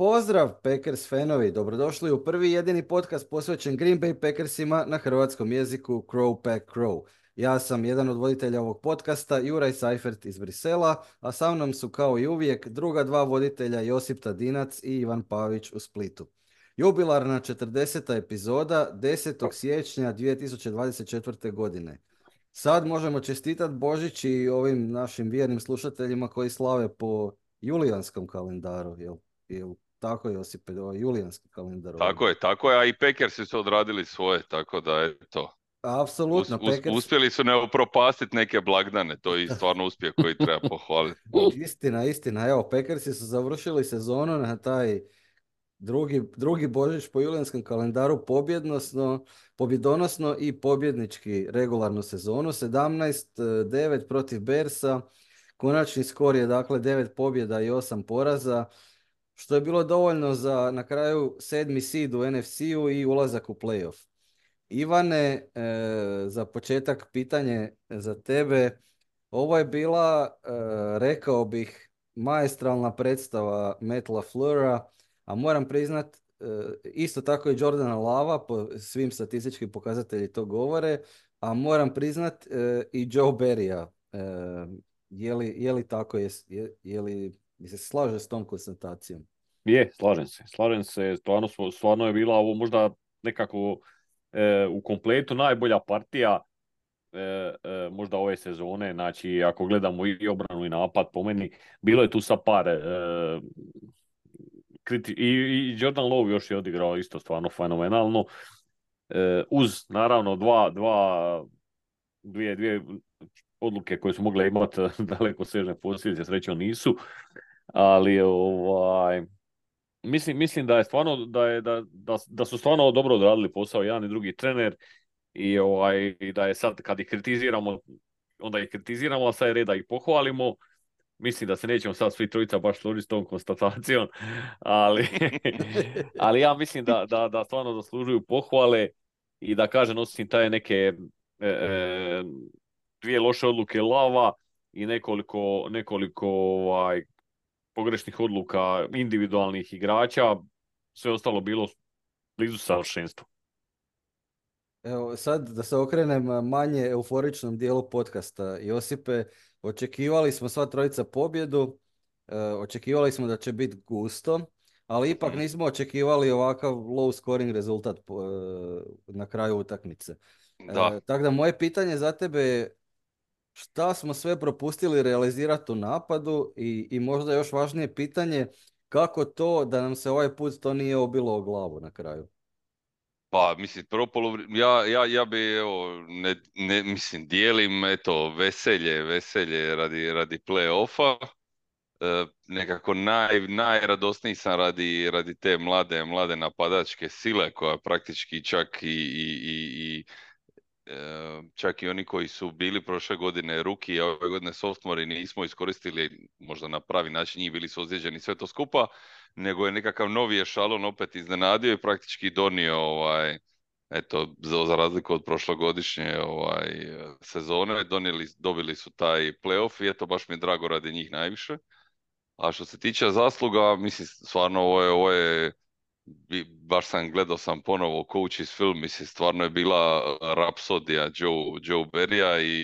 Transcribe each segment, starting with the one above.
Pozdrav Packers fanovi, dobrodošli u prvi jedini podcast posvećen Green Bay Packersima na hrvatskom jeziku Crow Pack Crow. Ja sam jedan od voditelja ovog podcasta, Juraj Seifert iz Brisela, a sa mnom su kao i uvijek druga dva voditelja Josip Tadinac i Ivan Pavić u Splitu. Jubilarna 40. epizoda 10. siječnja 2024. godine. Sad možemo čestitati Božić i ovim našim vjernim slušateljima koji slave po julijanskom kalendaru, jel, jel tako Josipe, ovaj julijanski kalendar. ovaj. Tako je, tako je, a i Packersi su odradili svoje, tako da eto. Apsolutno, Us- us- Packers- uspjeli su ne propastiti neke blagdane, to je stvarno uspjeh koji treba pohvaliti. Istina, istina. Evo, Packersi su završili sezonu na taj drugi, drugi Božić po julijanskom kalendaru pobjednosno, pobjedonosno i pobjednički regularnu sezonu. 17-9 protiv Bersa. Konačni skor je dakle 9 pobjeda i 8 poraza, što je bilo dovoljno za na kraju sedmi seed u NFC-u i ulazak u playoff. Ivane, e, za početak pitanje za tebe. Ovo je bila, e, rekao bih, maestralna predstava Matt LaFleura, a moram priznat, e, isto tako i Jordana Lava, po svim statističkim pokazatelji to govore, a moram priznat e, i Joe Berrya. E, je, li, je li tako, je, je, je li se slaže s tom konstatacijom? Je, slažem se. Slažem se, stvarno, stvarno je bila ovo možda nekako e, u kompletu najbolja partija e, e, možda ove sezone. Znači, ako gledamo i obranu i napad, po meni, bilo je tu sa par e, kriti- i, i Jordan Love još je odigrao isto stvarno fenomenalno. E, uz, naravno, dva, dva, dvije, dvije odluke koje su mogle imati daleko sežne posljedice, srećom nisu. Ali, ovaj, Mislim, mislim da je stvarno da, je, da, da, da su stvarno dobro odradili posao jedan i drugi trener i ovaj, i da je sad kad ih kritiziramo, onda ih kritiziramo, a sad je red da ih pohvalimo. Mislim da se nećemo sad svi trojica baš složiti s tom konstatacijom, ali, ali ja mislim da, da, da stvarno zaslužuju pohvale i da kažem osim taj neke e, e, dvije loše odluke lava i nekoliko, nekoliko ovaj, pogrešnih odluka individualnih igrača, sve ostalo bilo blizu savršenstvu. Evo, sad da se okrenem manje euforičnom dijelu podcasta. Josipe, očekivali smo sva trojica pobjedu, e, očekivali smo da će biti gusto, ali ipak Mhm. nismo očekivali ovakav low scoring rezultat e, na kraju utakmice. E, Da, tako da moje pitanje za tebe je šta smo sve propustili realizirati u napadu i, i možda još važnije pitanje kako to da nam se ovaj put to nije obilo o glavu na kraju. pa mislim, prvo ja, ja, ja bi, evo, ne, ne, mislim, dijelim, eto, veselje, veselje radi, radi play-offa. E, nekako naj, najradosniji sam radi, radi te mlade, mlade napadačke sile koja praktički čak i, i, i, i čak i oni koji su bili prošle godine ruki, a ove godine softvori nismo iskoristili možda na pravi način, njih bili su ozlijeđeni sve to skupa, nego je nekakav novi ešalon opet iznenadio i praktički donio ovaj, eto, za, za razliku od prošlogodišnje ovaj, sezone, donijeli, dobili su taj playoff i eto, baš mi je drago radi njih najviše. A što se tiče zasluga, mislim, stvarno ovo je, ovo je baš sam gledao sam ponovo Coach's film, mislim, stvarno je bila rapsodija Joe, Joe Berrya i,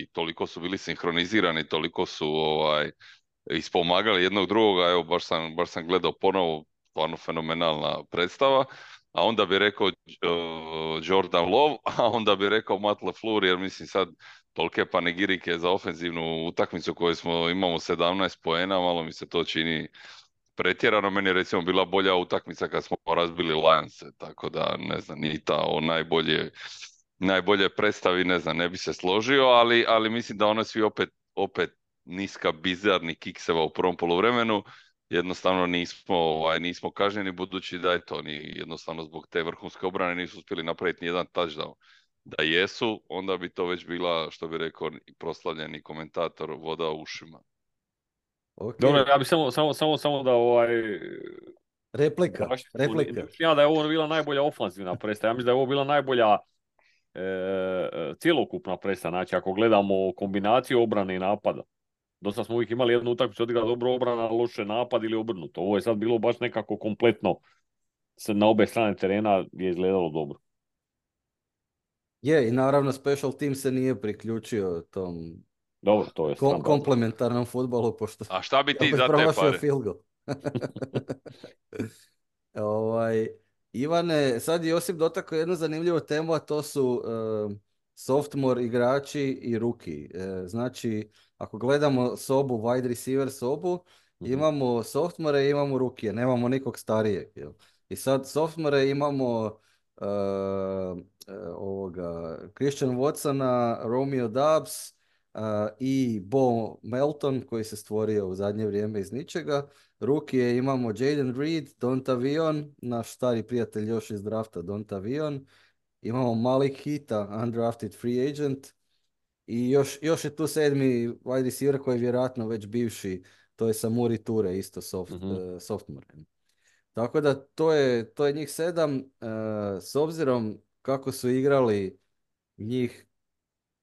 i, toliko su bili sinhronizirani, toliko su ovaj, ispomagali jednog drugoga, evo baš sam, baš sam gledao ponovo, stvarno fenomenalna predstava, a onda bi rekao uh, Jordan Love, a onda bi rekao Matt LaFleur, jer mislim sad tolike panegirike za ofenzivnu utakmicu koju smo, imamo 17 poena, malo mi se to čini pretjerano. Meni je recimo bila bolja utakmica kad smo razbili Lionse, tako da ne znam, ni ta o najbolje, najbolje predstavi, ne znam, ne bi se složio, ali, ali mislim da ono svi opet, opet niska bizarni kikseva u prvom poluvremenu, jednostavno nismo, ovaj, nismo kažnjeni budući da je to ni jednostavno zbog te vrhunske obrane nisu uspjeli napraviti ni jedan touchdown. Da jesu, onda bi to već bila, što bi rekao proslavljeni komentator, voda u ušima. Ok, Dobro, ja bih samo, samo, samo, samo da ovaj, replika, baš- replika. Ja da je ovo bila najbolja ofanzivna predstava. Ja mislim da je ovo bila najbolja e, e, cjelokupna predstava. Znači, ako gledamo kombinaciju obrane i napada. Dosta smo uvijek imali jednu utakmicu odigra dobro obrana, loše napad ili obrnuto. Ovo je sad bilo baš nekako kompletno se na obe strane terena je izgledalo dobro. Je, i naravno special team se nije priključio tom dobro, to je kom, komplementarnom futbolu, pošto A šta bi ti za te pare? ovaj, Ivane, sad je Josip dotakao jednu zanimljivu temu, a to su uh, softmore igrači i ruki. E, znači, ako gledamo sobu, wide receiver sobu, mhm. imamo softmore i imamo rukije, nemamo nikog starijeg. Jel? I sad softmore imamo uh, ovoga, Christian Watsona, Romeo Dubs uh, i Bo Melton koji se stvorio u zadnje vrijeme iz ničega. Rukije imamo Jaden Reed, Dontavion, naš stari prijatelj još iz drafta Dontavion. Imamo Malik Hita, undrafted free agent. I još, još je tu sedmi wide receiver koji je vjerojatno već bivši, to je Samuri Ture, isto soft, mm sophomore. Tako da to je, to je njih sedam. Uh, s obzirom kako su igrali njih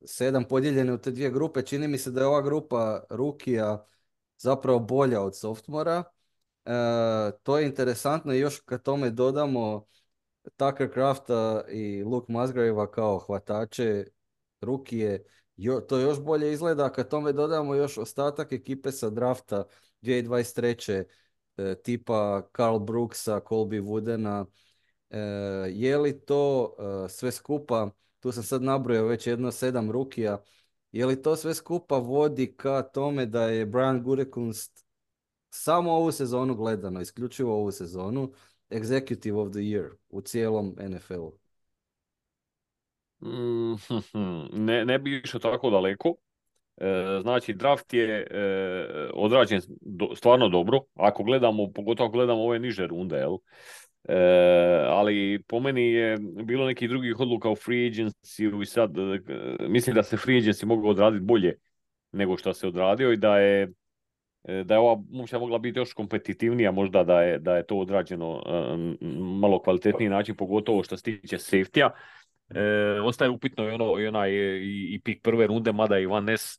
sedam podijeljene u te dvije grupe, čini mi se da je ova grupa Rukija zapravo bolja od softvora. Uh, to je interesantno i još kad tome dodamo Tucker Crafta i Luke Musgrave kao hvatače Rukije, jo, to još bolje izgleda kad tome dodamo još ostatak ekipe sa drafta 2023. E, tipa Carl Brooksa, Colby Woodena. E, je li to e, sve skupa, tu sam sad nabrojao već jedno sedam rukija, je li to sve skupa vodi ka tome da je Brian Gurekunst samo ovu sezonu gledano, isključivo ovu sezonu, executive of the year u cijelom NFL-u? Mm, ne, ne bi išao tako daleko. E, znači, draft je e, odrađen stvarno dobro. Ako gledamo, pogotovo gledamo ove niže runde, jel? E, ali po meni je bilo nekih drugih odluka u free agency i sad mislim da se free agency mogao odraditi bolje nego što se odradio i da je da je ova muša mogla biti još kompetitivnija, možda da je, da je to odrađeno malo kvalitetniji način, pogotovo što se tiče safety E, ostaje upitno i, ono, i onaj i, i pik prve runde, mada je Ivan Nes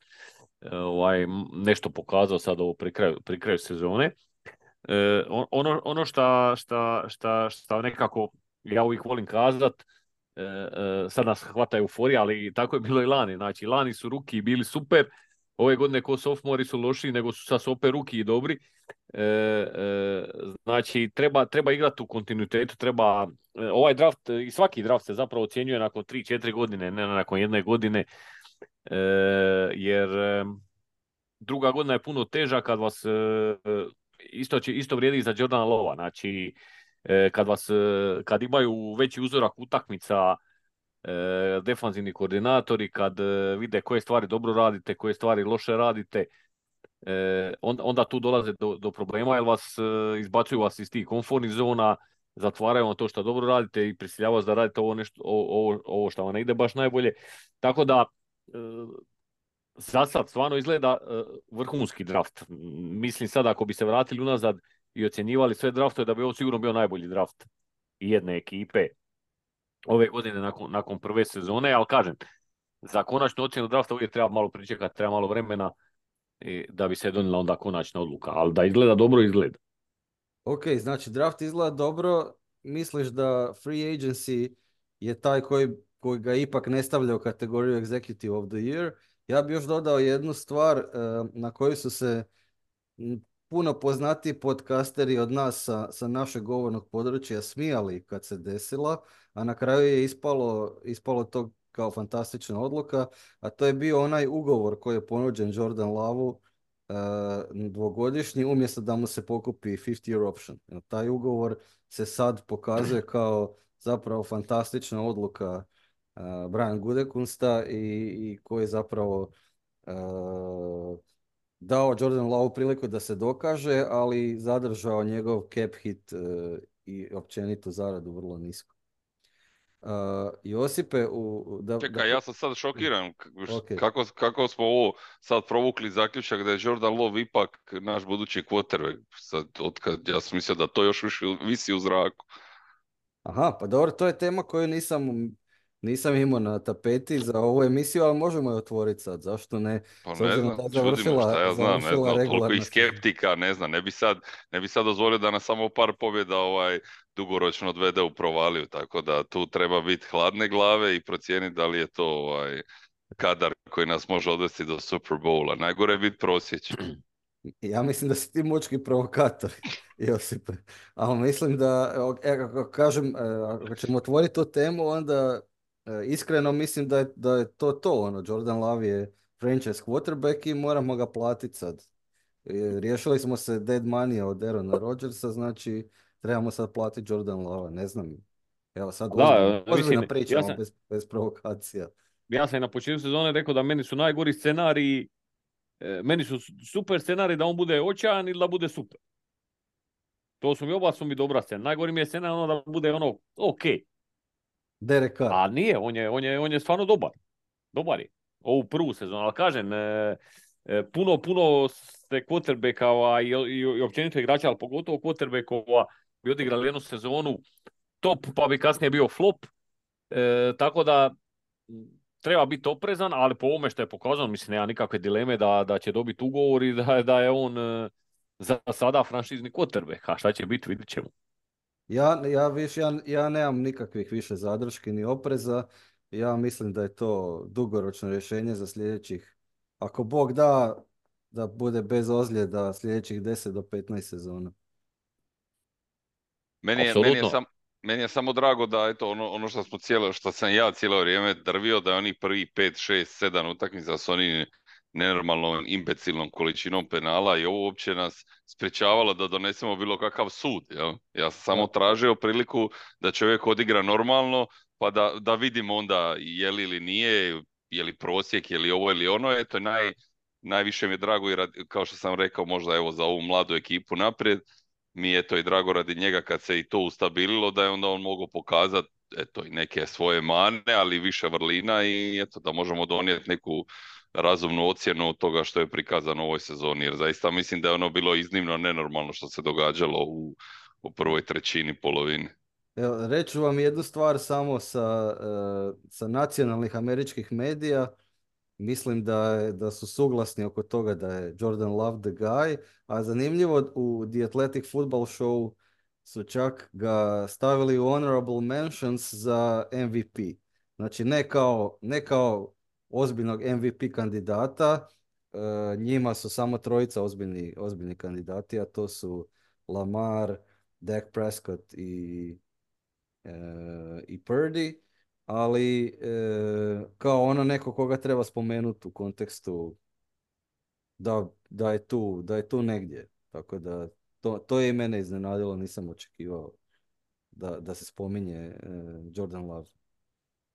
e, ovaj, nešto pokazao sad ovo pri kraju, pri kraju sezone. E, ono, ono šta, šta, šta, šta nekako ja uvijek volim kazat, e, e, sad nas hvata euforija, ali tako je bilo i lani. Znači, lani su ruki bili super, ove godine ko sophomori su loši, nego su sad opet ruki i dobri. Znači, treba, treba igrati u kontinuitetu, treba, ovaj draft i svaki draft se zapravo ocjenjuje nakon 3-4 godine, ne nakon jedne godine, jer druga godina je puno teža kad vas, isto, će, isto vrijedi za Jordana Lova, znači, kad vas, kad imaju veći uzorak utakmica, defanzivni koordinatori, kad vide koje stvari dobro radite, koje stvari loše radite, e, onda, tu dolaze do, do problema jer vas e, izbacuju vas iz tih komfortnih zona, zatvaraju vam to što dobro radite i prisiljavaju vas da radite ovo, nešto, ovo, ovo što vam ne ide baš najbolje. Tako da e, za sad stvarno izgleda e, vrhunski draft. Mislim sad ako bi se vratili unazad i ocjenjivali sve draftove da bi ovo sigurno bio najbolji draft jedne ekipe ove godine nakon, nakon prve sezone, ali kažem, za konačnu ocjenu drafta uvijek treba malo pričekati, treba malo vremena, da bi se donijela onda konačna odluka, ali da izgleda dobro, izgleda. Ok, znači draft izgleda dobro, misliš da free agency je taj koji, koji ga ipak ne stavlja u kategoriju executive of the year. Ja bih još dodao jednu stvar uh, na koju su se puno poznatiji podcasteri od nas sa, sa našeg govornog područja smijali kad se desila, a na kraju je ispalo, ispalo to kao fantastična odluka, a to je bio onaj ugovor koji je ponuđen Jordan Lavu uh, dvogodišnji, umjesto da mu se pokupi 50 year option. Taj ugovor se sad pokazuje kao zapravo fantastična odluka Brian Gudekunsta i, i koji je zapravo uh, dao Jordan Lau priliku da se dokaže, ali zadržao njegov cap hit i općenitu zaradu vrlo nisko. Uh, Josipe, u, da, Čekaj, ja sam sad šokiran kako, kako smo ovo sad provukli zaključak da je Jordan Love ipak naš budući quarterback. Sad, otkad, ja sam mislio da to još više visi u zraku. Aha, pa dobro, to je tema koju nisam nisam imao na tapeti za ovu emisiju, ali možemo je otvoriti sad, zašto ne? Pa ne znam, da završila- šta ja znam, ne znam, toliko regularna i skeptika, ne znam, ne bi sad, ne bi sad dozvolio da nas samo par pobjeda ovaj dugoročno odvede u provaliju, tako da tu treba biti hladne glave i procijeniti da li je to ovaj kadar koji nas može odvesti do Super Bowla. Najgore je biti prosječan. Ja mislim da si ti mučki provokator, Josipe. Ali mislim da, e, ako kažem, e, ako ćemo otvoriti tu temu, onda iskreno mislim da je, da je to to. Ono, Jordan Love je franchise quarterback i moramo ga platiti sad. E, Riješili smo se dead money od Aarona Rodgersa, znači trebamo sad platiti Jordan Love, ne znam. Evo sad Da, ozbiljno, mislim, ozbiljno ja pričamo sam- bez, bez provokacija. ja sam i na početku sezone rekao da meni su najgori scenariji, e, meni su super scenariji da on bude očajan ili da bude super. To su mi oba su mi dobra scena. Najgori mi je scena ono da bude ono ok. Derek Carr. A nije, on je, on je, on je stvarno dobar. Dobar je. Ovu prvu sezonu, ali kažem, e, e, puno, puno ste quarterbackova i, i, i općenito igrača, ali pogotovo quarterbackova bi odigrali jednu sezonu top, pa bi kasnije bio flop. E, tako da treba biti oprezan, ali po ovome što je pokazano, mislim, nema nikakve dileme da, da će dobiti ugovor i da, da je on e, za sada franšizni quarterback. A šta će biti, vidit ćemo. Ja, ja, viš, ja, ja nemam nikakvih više zadrški ni opreza. Ja mislim da je to dugoročno rješenje za sljedećih, ako Bog da, da bude bez ozljeda sljedećih 10 do 15 sezona. Meni je, meni je, sam, meni je samo drago da eto ono, ono što smo cijelo, što sam ja cijelo vrijeme drvio da je oni prvi 5, 6, 7 utakmica s onim nenormalnom imbecilnom količinom penala i ovo uopće nas sprječavalo da donesemo bilo kakav sud. Jel? Ja sam samo tražio priliku da čovjek odigra normalno pa da, da vidimo onda je li ili nije, je li prosjek, je li ovo ili ono. Eto, naj, najviše mi je drago i radi- kao što sam rekao možda evo za ovu mladu ekipu naprijed mi je to i drago radi njega kad se i to ustabililo da je onda on mogao pokazati eto i neke svoje mane, ali više vrlina i eto da možemo donijeti neku razumnu ocjenu toga što je prikazano u ovoj sezoni, jer zaista mislim da je ono bilo iznimno nenormalno što se događalo u, u prvoj trećini, polovini. Evo, reću vam jednu stvar samo sa, e, sa nacionalnih američkih medija. Mislim da, je, da su suglasni oko toga da je Jordan Love the guy, a zanimljivo u The Athletic Football Show su čak ga stavili u honorable mentions za MVP. Znači ne kao, ne kao ozbiljnog MVP kandidata, e, njima su samo trojica ozbiljni, ozbiljni kandidati, a to su Lamar, Dak Prescott i, e, i Purdy ali e, kao ono neko koga treba spomenuti u kontekstu da, da je tu, da je tu negdje. Tako da to, to je i mene iznenadilo, nisam očekivao da, da se spominje Jordan Love.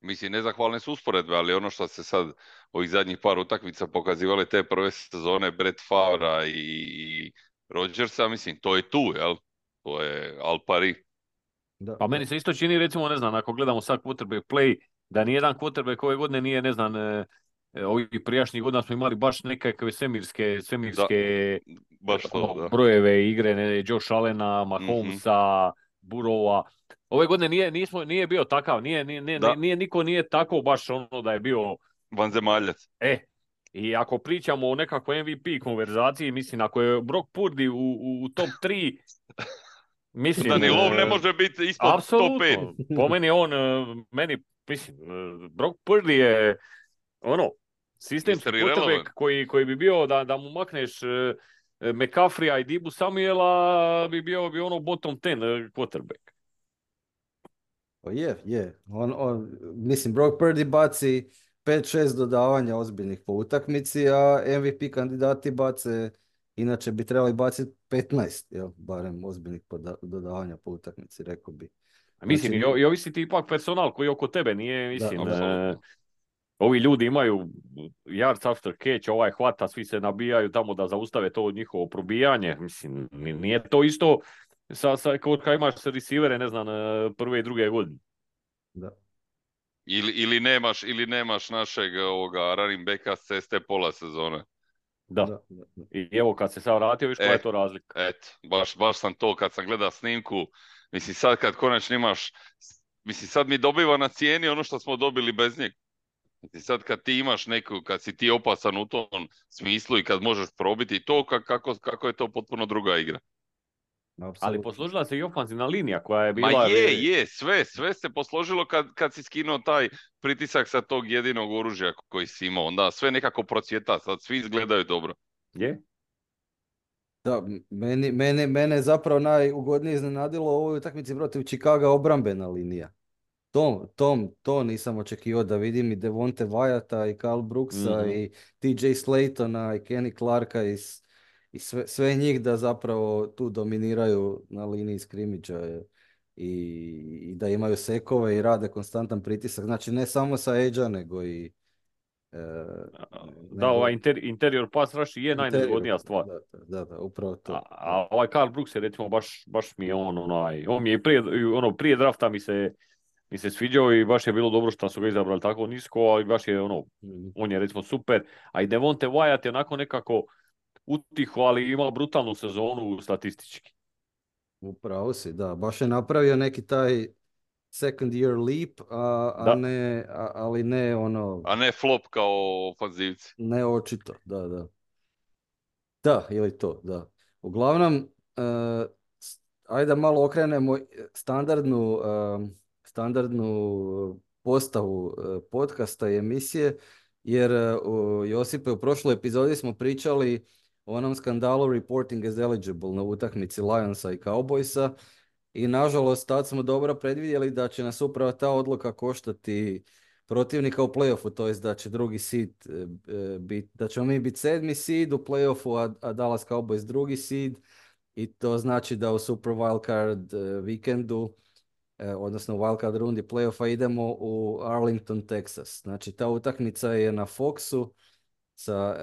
Mislim, nezahvalne su usporedbe, ali ono što se sad ovih zadnjih par utakmica pokazivale te prve sezone Brett Favra i, i Rodgersa, mislim, to je tu, jel? To je al pari. Da, Pa meni se isto čini, recimo, ne znam, ako gledamo sad quarterback play, da nijedan quarterback ove godine nije, ne znam, e, e, ovih prijašnjih godina smo imali baš nekakve svemirske, svemirske Baš to, ono, da. brojeve igre, ne, Josh Allena, Mahomesa, Burova. Ove godine nije, nismo, nije bio takav, nije, nije, nije, nije, niko nije tako baš ono da je bio, Vanzemaljac. e, i ako pričamo o nekakvoj MVP konverzaciji, mislim, ako je Brock Purdy u, u, u top 3, mislim... Da ni e, lov ne može biti ispod top 5. Apsolutno. Po meni on, e, meni, mislim, e, Brock Purdy je, ono, sistemski. Irrelevant. quarterback koji, koji bi bio da, da mu makneš e, e, McCaffreya i Dibu Samuela, bi bio bi ono bottom 10 e, quarterback. Pa je, je. On, on, mislim, Brock Purdy baci 5-6 dodavanja ozbiljnih po utakmici, a MVP kandidati bace, inače bi trebali baciti 15, jel, barem ozbiljnih poda- dodavanja po utakmici, rekao bi. A Mislim, Znači- i, i ovisi ti ipak personal koji oko tebe, nije, mislim, Da, e, ovi ljudi imaju yards after catch, ovaj hvata, svi se nabijaju tamo da zaustave to njihovo probijanje, mislim, ni- nije to isto sa, sa, kao kad imaš receivere, ne znam, e, prve i druge godine. Da. Ili, ili, nemaš, ili nemaš našeg ovoga running backa s ceste pola sezone. Da. Da, da, da. I evo kad se sad vratio, viš koja E. je to razlika. Eto, baš, baš sam to kad sam gledao snimku, mislim sad kad konačno imaš mislim sad mi dobiva na cijeni ono što smo dobili bez njega. I sad kad ti imaš neku, kad si ti opasan u tom smislu i kad možeš probiti to, kako, kako je to potpuno druga igra. Ali poslužila se i ofanzivna linija koja je bila... Ma je, je, sve, sve se posložilo kad, kad si skinuo taj pritisak sa tog jedinog oružja koji si imao. Onda sve nekako procvjeta, sad svi izgledaju dobro. Je? Da, meni, mene, mene zapravo najugodnije iznenadilo u ovoj utakmici protiv Chicago obrambena linija. To, to, to nisam očekivao da vidim i Devonte Vyata i Carl Brooksa mhm. i TJ Slaytona i Kenny Clarka i, i sve, sve njih da zapravo tu dominiraju na liniji skrimidža i, i da imaju sekove i rade konstantan pritisak. Znači ne samo sa Edge nego i E, da, ovaj inter, interior pass rush je najnezgodnija stvar. Da, da, da, upravo to. A, a, ovaj Karl Brooks je recimo baš, baš mi je on onaj, on mi je prije, ono, prije drafta mi se, mi se sviđao i baš je bilo dobro što su ga izabrali tako nisko, ali baš je ono, mm. on je recimo super. A i Devonte Wyatt je onako nekako utiho, ali imao brutalnu sezonu statistički. Upravo si, da. Baš je napravio neki taj second year leap, a, a ne, a, ali ne ono... A ne flop kao ofanzivci. Ne očito, da, da. Da, ili to, da. Uglavnom, uh, ajde malo okrenemo standardnu, uh, standardnu postavu uh, podcasta i emisije, jer uh, Josipe, u prošloj epizodi smo pričali o onom skandalu reporting as eligible na utakmici Lionsa i Cowboysa, i nažalost tad smo dobro predvidjeli da će nas upravo ta odluka koštati protivnika u playoffu, to jest da će drugi seed e, e, biti, da ćemo mi biti sedmi seed u playoffu, a, a Dallas Cowboys drugi seed i to znači da u Super Wildcard e, vikendu, odnosno u Wildcard rundi playoffa idemo u Arlington, Texas. Znači ta utakmica je na Foxu sa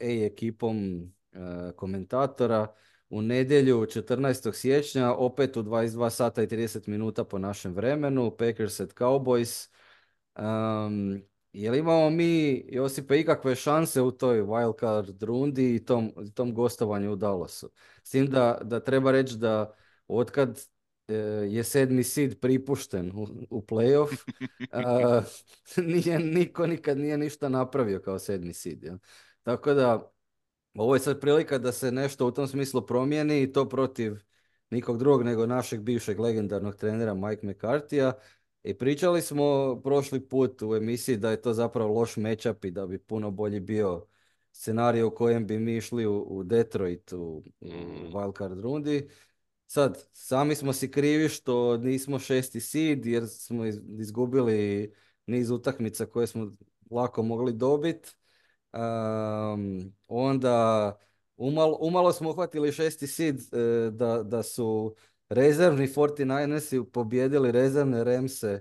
A ekipom komentatora u nedjelju 14. siječnja, opet u 22 sata i 30 minuta po našem vremenu, Packers at Cowboys. Um, je li imamo mi, Josipe, ikakve šanse u toj wildcard rundi i tom, tom gostovanju u Dallasu? S tim da, da treba reći da otkad e, je sedmi seed pripušten u, u playoff, uh, nije, niko nikad nije ništa napravio kao sedmi seed. Ja? Tako da ovo je sad prilika da se nešto u tom smislu promijeni i to protiv nikog drugog nego našeg bivšeg legendarnog trenera Mike McCarthyja. I pričali smo prošli put u emisiji da je to zapravo loš matchup i da bi puno bolji bio scenarij u kojem bi mi išli u, u Detroit u, u mm. wildcard rundi. Sad, sami smo si krivi što nismo šesti seed jer smo izgubili niz utakmica koje smo lako mogli dobiti. Um, onda umalo, umalo smo uhvatili šesti sid e, da, da su rezervni 49ersi pobjedili rezervne Remse,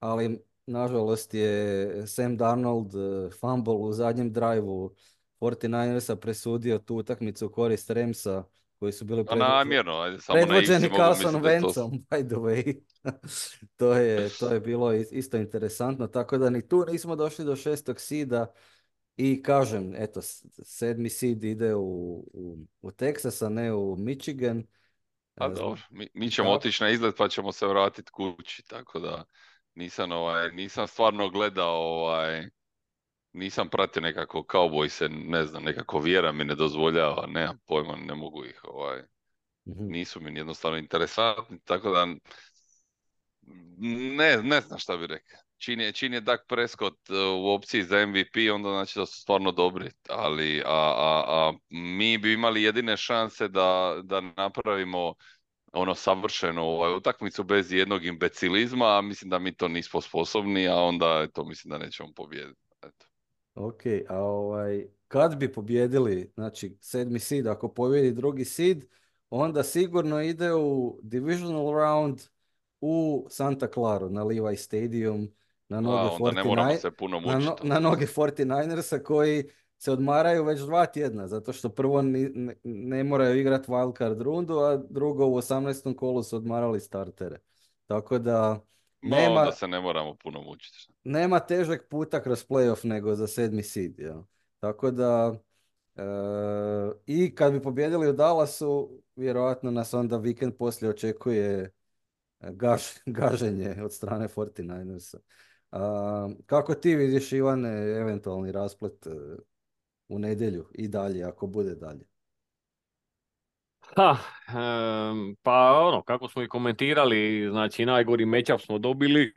ali nažalost je Sam Darnold uh, fumble u zadnjem drajvu 49ersa presudio tu utakmicu u korist Remsa koji su bili predvođeni, predvođeni Carson Wentzom, by the way. to, je, to je bilo isto interesantno, tako da ni tu nismo došli do šestog sida. I kažem, eto, sedmi seed ide u, u, u Texas, a ne u Michigan. Pa dobro, mi, mi ćemo otići na izgled pa ćemo se vratiti kući, tako da nisam, ovaj, nisam stvarno gledao, ovaj, nisam pratio nekako Cowboy se, ne znam, nekako vjera mi ne dozvoljava, nemam pojma, ne mogu ih, ovaj, mhm. nisu mi jednostavno interesantni, tako da ne, ne znam šta bi rekao čini je, čin je Dak Prescott e, u opciji za MVP, onda znači da su stvarno dobri. Ali a, a, a mi bi imali jedine šanse da, da napravimo ono savršeno ovaj, utakmicu bez jednog imbecilizma, a mislim da mi to nismo sposobni, a onda to mislim da nećemo pobijediti. Eto. Ok, a ovaj, kad bi pobjedili, znači sedmi seed, ako pobjedi drugi seed, onda sigurno ide u divisional round u Santa Clara na Levi Stadium na noge, A, 49, se puno na, no, na noge 49ersa koji se odmaraju već dva tjedna, zato što prvo ne, ne moraju igrati wildcard rundu, a drugo u 18. kolu su odmarali startere. Tako da nema, se ne moramo puno mučiti. Nema težeg puta kroz playoff nego za sedmi seed. Ja. Tako da e, i kad bi pobjedili u Dallasu, vjerojatno nas onda vikend poslije očekuje gaž, gaženje od strane 49ersa. Kako ti vidiš Ivane eventualni rasplet u nedjelju i dalje ako bude dalje? Ha, pa ono, kako smo i komentirali, znači najgori matchup smo dobili.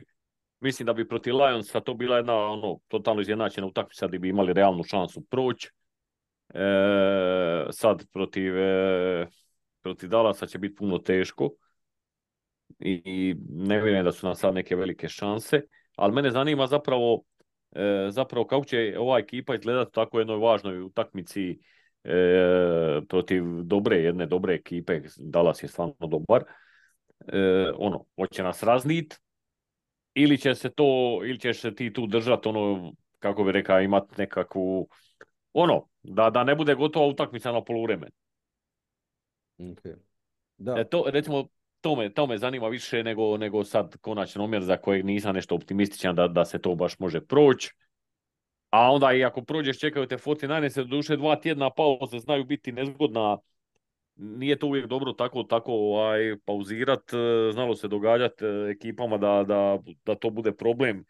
Mislim da bi protiv Lionsa to bila jedna ono, totalno izjednačena utakmica gdje bi imali realnu šansu proći. E, sad protiv, e, protiv Dallasa će biti puno teško i, i ne vjerujem da su nam sad neke velike šanse, ali mene zanima zapravo, e, zapravo kako će ova ekipa izgledati u tako jednoj važnoj utakmici e, protiv dobre, jedne dobre ekipe, Dallas je stvarno dobar, e, ono, hoće nas raznit, ili će se to, ili ćeš se ti tu držati, ono, kako bi rekao, imati nekakvu, ono, da, da ne bude gotova utakmica na poluvremenu. Okay. Da. E, to, recimo, to me, to me zanima više nego, nego sad konačan omjer za kojeg nisam nešto optimističan da, da se to baš može proći. A onda i ako prođeš čekaju te 49 se duše dva tjedna pauze znaju biti nezgodna. Nije to uvijek dobro tako tako ovaj, pauzirat. E, znalo se događati e, ekipama da, da, da to bude problem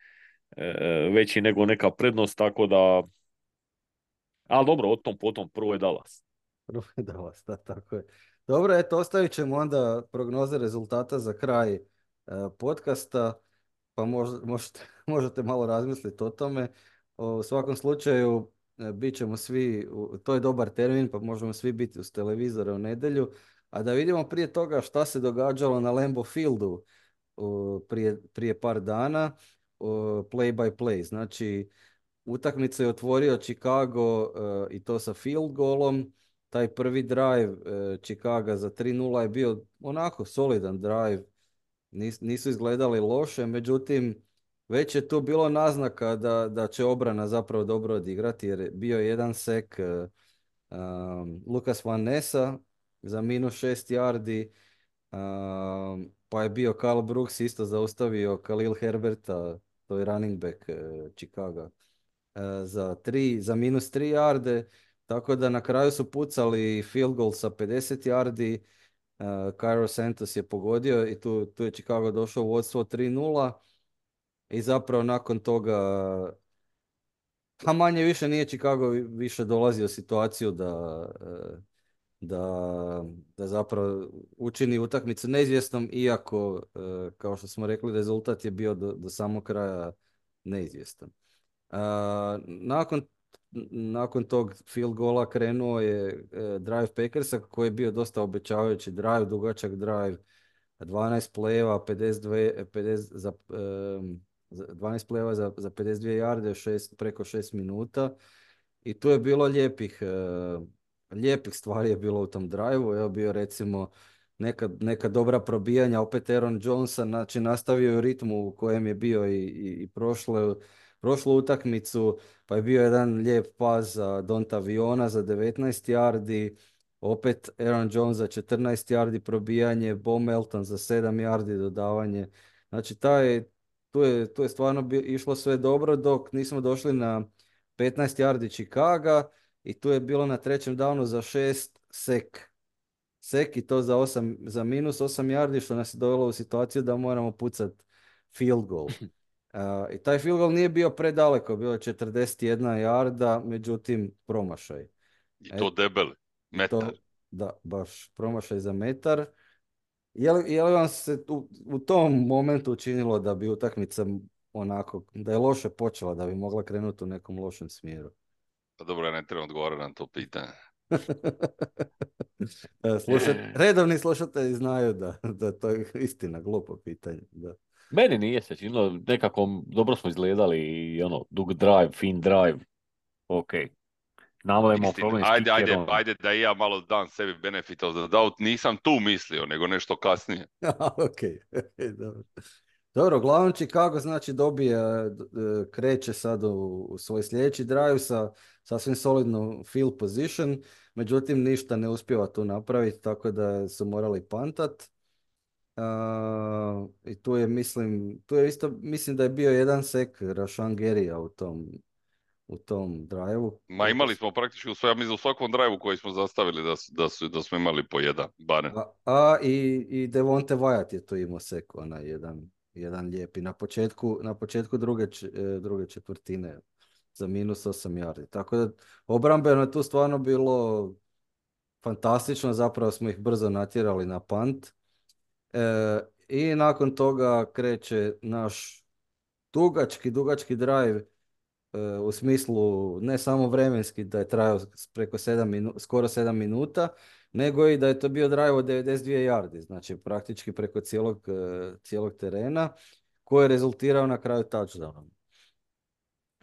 e, veći nego neka prednost, tako da... Ali dobro, o tom potom, prvo je Dallas. Prvo je Dallas, da, tako je. Dobro, eto, ostavit ćemo onda prognoze rezultata za kraj podcasta, pa možete, možete malo razmisliti o tome. U svakom slučaju, e, bit ćemo svi, to je dobar termin, pa možemo svi biti uz televizore u nedjelju. A da vidimo prije toga šta se događalo na Lambo Fieldu prije, prije par dana, play by play. Znači, utakmicu je otvorio Chicago e, i to sa field golom. Taj prvi drive e, Chicago za 3-0 je bio onako solidan drive. nisu izgledali loše, međutim, već je tu bilo naznaka da, da će obrana zapravo dobro odigrati jer bio je jedan sek uh, um, Lukas Van Nessa za minus šest yardi, um, pa je bio Carl Brooks isto zaustavio Khalil Herberta, to je running back uh, Chicago, za, tri, za minus tri yarde, tako da na kraju su pucali field goal sa 50 yardi, uh, Cairo Santos je pogodio i tu, tu je Chicago došao u vodstvo 3-0, i zapravo nakon toga a manje više nije Chicago više dolazio situaciju da, e, da, da zapravo učini utakmicu neizvjesnom, iako, e, kao što smo rekli, rezultat je bio do, do samog kraja neizvjestan. nakon, nakon tog field gola krenuo je e, drive Packersa koji je bio dosta obećavajući. Drive, dugačak drive, 12 pleva, 52, 50 za, 12 pleva za, za 52 jarde, šest, preko 6 minuta. I tu je bilo lijepih, uh, lijepih stvari je bilo u tom drive Evo bio recimo neka, neka dobra probijanja, opet Aaron Jonesa, znači nastavio je ritmu u kojem je bio i, i, i prošle, prošlu utakmicu, pa je bio jedan lijep pas za Donta Viona za 19 yardi, opet Aaron Jones za 14 yardi probijanje, Bo Melton za 7 yardi dodavanje. Znači taj, tu je, tu je stvarno bi, išlo sve dobro dok nismo došli na 15 yardi Chicago i tu je bilo na trećem downu za 6 sek. Sek i to za, 8, za minus 8 yardi što nas je dovelo u situaciju da moramo pucat field goal. Uh, I taj field goal nije bio predaleko, bilo je 41 yarda, međutim promašaj. I to debeli, metar. To, da, baš promašaj za metar. Je li, je li vam se u, u tom momentu učinilo da bi utakmica onako, da je loše počela, da bi mogla krenuti u nekom lošem smjeru? Pa dobro, ja ne trebam odgovoriti na to pitanje. Slušat, redovni slušatelji znaju da, da to je istina, glupo pitanje. Da. Meni nije se činilo, nekako dobro smo izgledali i ono, dug drive, fin drive, ok. Navodimo problem ajde, ajde, ajde da i ja malo dam sebi benefit of the doubt. Nisam tu mislio, nego nešto kasnije. ok, dobro. Dobro, uglavnom Chicago znači dobije, e, kreće sad u, u svoj sljedeći drive sa sasvim solidnom field position, međutim ništa ne uspjeva tu napraviti, tako da su morali pantat. Uh, I tu je, mislim, tu je isto, mislim da je bio jedan sek Rashan Gerija u tom u tom drive Ma imali smo praktički ja mislim u svakom drive koji smo zastavili da, da, su, da smo imali po jedan, barem. A, a i, i Devonte Wyatt je to imao sek, onaj jedan, jedan lijepi. Na početku, na početku druge, e, druge četvrtine za minus 8 yardi. Tako da obrambeno je tu stvarno bilo fantastično, zapravo smo ih brzo natjerali na pant. E, I nakon toga kreće naš dugački, dugački drive e, u smislu ne samo vremenski da je trajao preko 7 minu, skoro 7 minuta, nego i da je to bio drive od 92 yardi, znači praktički preko cijelog, e, cijelog terena, koji je rezultirao na kraju touchdownom.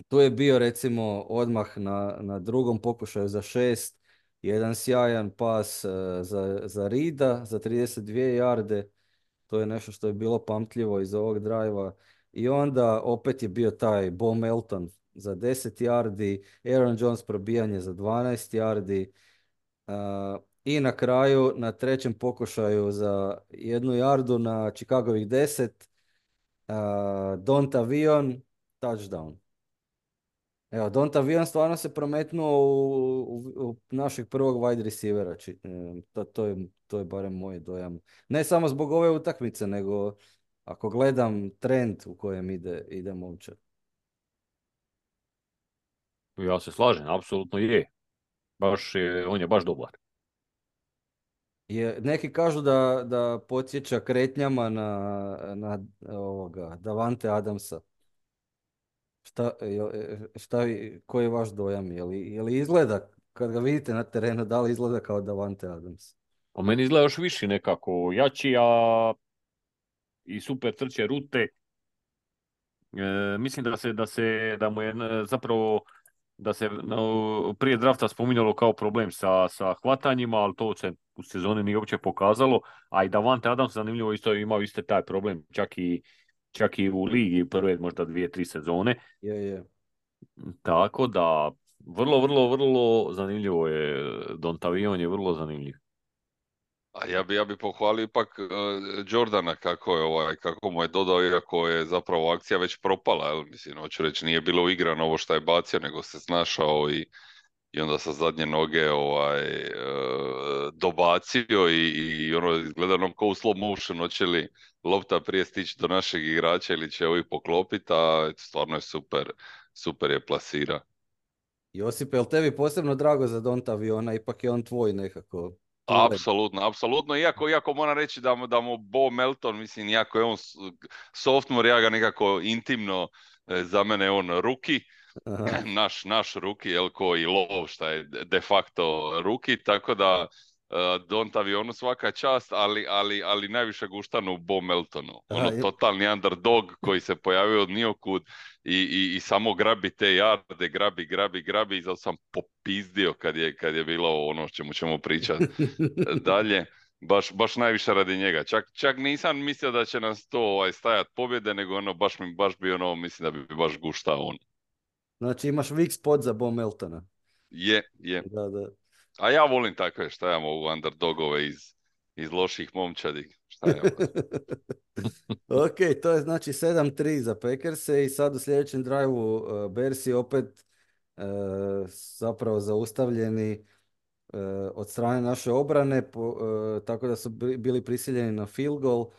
Tu je bio recimo odmah na, na drugom pokušaju za šest, jedan sjajan pas e, za, za Rida za 32 jarde. To je nešto što je bilo pamtljivo iz ovog drajva. I onda opet je bio taj Bo Melton za 10 yardi, Aaron Jones probijanje za 12 yardi. Uh, I na kraju, na trećem pokušaju za jednu jardu na Chicagovih 10, uh, Don't Avion, touchdown. Evo, Donta Vion stvarno se prometnuo u, u, u našeg prvog wide receivera. Či, e, to, to, je, to je barem moj dojam. Ne samo zbog ove utakmice, nego ako gledam trend u kojem ide, ide momčad. Ja se slažem, apsolutno je. Baš je, on je baš dobar. Je, neki kažu da, da podsjeća kretnjama na, na ovoga, Davante Adamsa. Šta, e, šta, koji je vaš dojam? Je li, je li izgleda, kad ga vidite na terenu, da li izgleda kao Davante Adams? Po meni izgleda još više nekako jači, a i super trče rute. E, mislim da se, da se, da mu je zapravo da se no, prije drafta spominjalo kao problem sa, sa hvatanjima, ali to se u sezoni nije uopće pokazalo, a i Davante Adams zanimljivo isto imao isto taj problem, čak i čak i u ligi prve možda dvije, tri sezone. Je, je. Tako da, vrlo, vrlo, vrlo zanimljivo je. Dontavion je vrlo zanimljiv. A ja bi, ja bi pohvalio ipak uh, Jordana kako je ovaj, kako mu je dodao, iako je zapravo akcija već propala, jel? mislim, hoću reći, nije bilo igrano ovo što je bacio, nego se snašao i i onda sa zadnje noge ovaj, e, dobacio i, i ono izgleda nam kao u slow motion, hoće li lopta prije stići do našeg igrača ili će ovi poklopiti, a stvarno je super, super je plasira. Josip, je li tebi posebno drago za Donta Aviona, ipak je on tvoj nekako? Apsolutno, apsolutno, iako, iako moram reći da da mu Bo Melton, mislim, iako je on software, ja ga nekako intimno, e, za mene on ruki, naš, naš ruki, jel, ko i lov, šta je de facto ruki, tako da uh, Don't Avionu svaka čast, ali, ali, ali najviše guštanu u Bo Meltonu. Ono, Aha, totalni underdog koji se pojavio od nijokud i, i, i samo grabi te jarde, grabi, grabi, grabi i zato sam popizdio kad je, kad je bilo ono o čemu ćemo pričati dalje. Baš, baš najviše radi njega. Čak, čak nisam mislio da će nas to ovaj, stajat pobjede, nego ono, baš mi baš bi ono, mislim da bi baš guštao on. Znači imaš weak spot za Bo Meltona. Je, je. Da, da. A ja volim takve, šta ja mogu, underdogove iz, iz loših momčadi. Šta ja ok, to je znači 7-3 za Packerse i sad u sljedećem drive-u uh, Bersi opet uh, zapravo zaustavljeni uh, od strane naše obrane, po, tako da su bili prisiljeni na field goal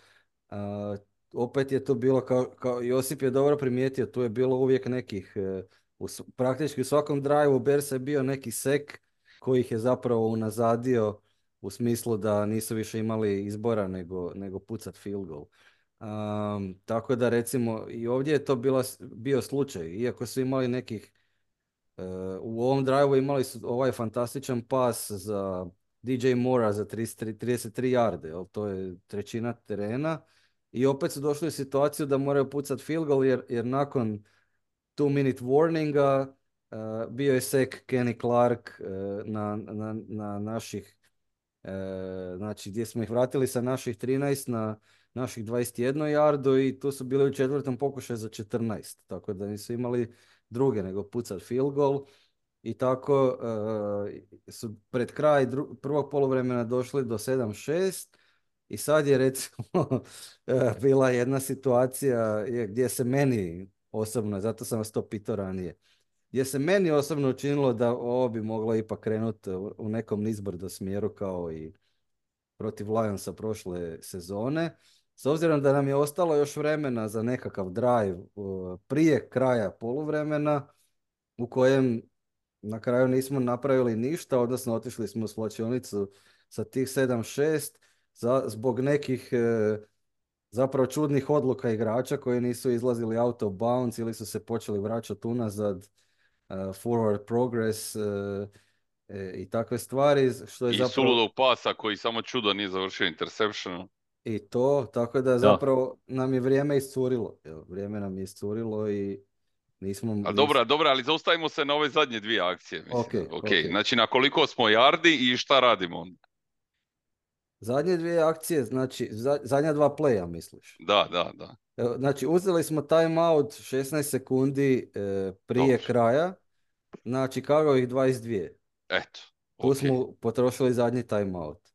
opet je to bilo kao, kao Josip je dobro primijetio, tu je bilo uvijek nekih, e, u, praktički u svakom drive Bersa je bio neki sek koji ih je zapravo unazadio u smislu da nisu više imali izbora nego, nego pucat field goal. Um, tako da recimo i ovdje je to bilo, bio slučaj, iako su imali nekih, uh, u ovom drive imali su ovaj fantastičan pas za DJ Mora za 33, 33 yarde, to je trećina terena i opet su došli u situaciju da moraju pucati field goal jer, jer nakon two minute warninga uh, bio je sek Kenny Clark uh, na, na, na, naših uh, znači gdje smo ih vratili sa naših 13 na naših 21 yardu i tu su bili u četvrtom pokušaju za 14 tako da nisu imali druge nego pucat field goal. I tako su pred kraj prvog poluvremena došli do 7-6 i sad je recimo bila jedna situacija gdje se meni osobno, zato sam vas to pitao ranije, gdje se meni osobno učinilo da ovo bi moglo ipak krenuti u nekom nizbrdo smjeru kao i protiv Lionsa prošle sezone. S obzirom da nam je ostalo još vremena za nekakav drive prije kraja poluvremena u kojem na kraju nismo napravili ništa, odnosno otišli smo u slačionicu sa tih 7-6 zbog nekih e, zapravo čudnih odluka igrača koji nisu izlazili out of bounds ili su se počeli vraćati unazad uh, forward progress uh, i takve stvari. Što je I zapravo... suludog pasa koji samo čudo nije završio interception. I to, tako da zapravo nam je vrijeme iscurilo. Vrijeme nam je iscurilo i nismo... A dobra, dobra, ali zaustavimo se na ove zadnje dvije akcije. Mislim. Okay, ok, okay. znači na koliko smo yardi i šta radimo onda? Zadnje dvije akcije, znači zadnja dva playa misliš? Da, da, da. Znači uzeli smo timeout 16 sekundi e, prije kraja, znači kako ih 22. Eto. Tu smo potrošili zadnji timeout.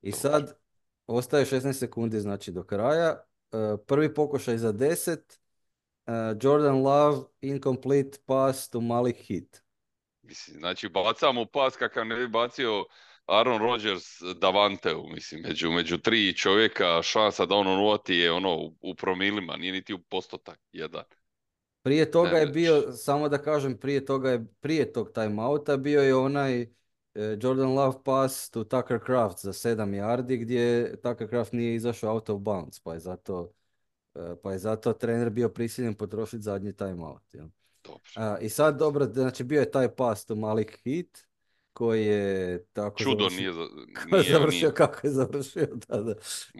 I sad ostaje 16 sekundi znači do kraja. E, prvi pokušaj za 10. E, Jordan Love incomplete pass to Malik Hit. Mislim, znači bacamo pas kakav ne bi bacio Aaron Rodgers Davanteu, mislim, među, među tri čovjeka šansa da on uvati je ono u, u promilima, nije niti u postotak jedan. Prije toga je bio, samo da kažem, prije toga je, prije tog timeouta bio je onaj e, Jordan Love pass to Tucker Craft za 7 yardi gdje Tucker Craft nije izašao out of bounds, pa je zato, e, pa je zato trener bio prisiljen potrošiti zadnji timeout. Ja. Dobro. I sad dobro, znači bio je taj pass to Malik Hit, koji je tako Čudo završio, nije, nije, završio kako je završio. Da, da.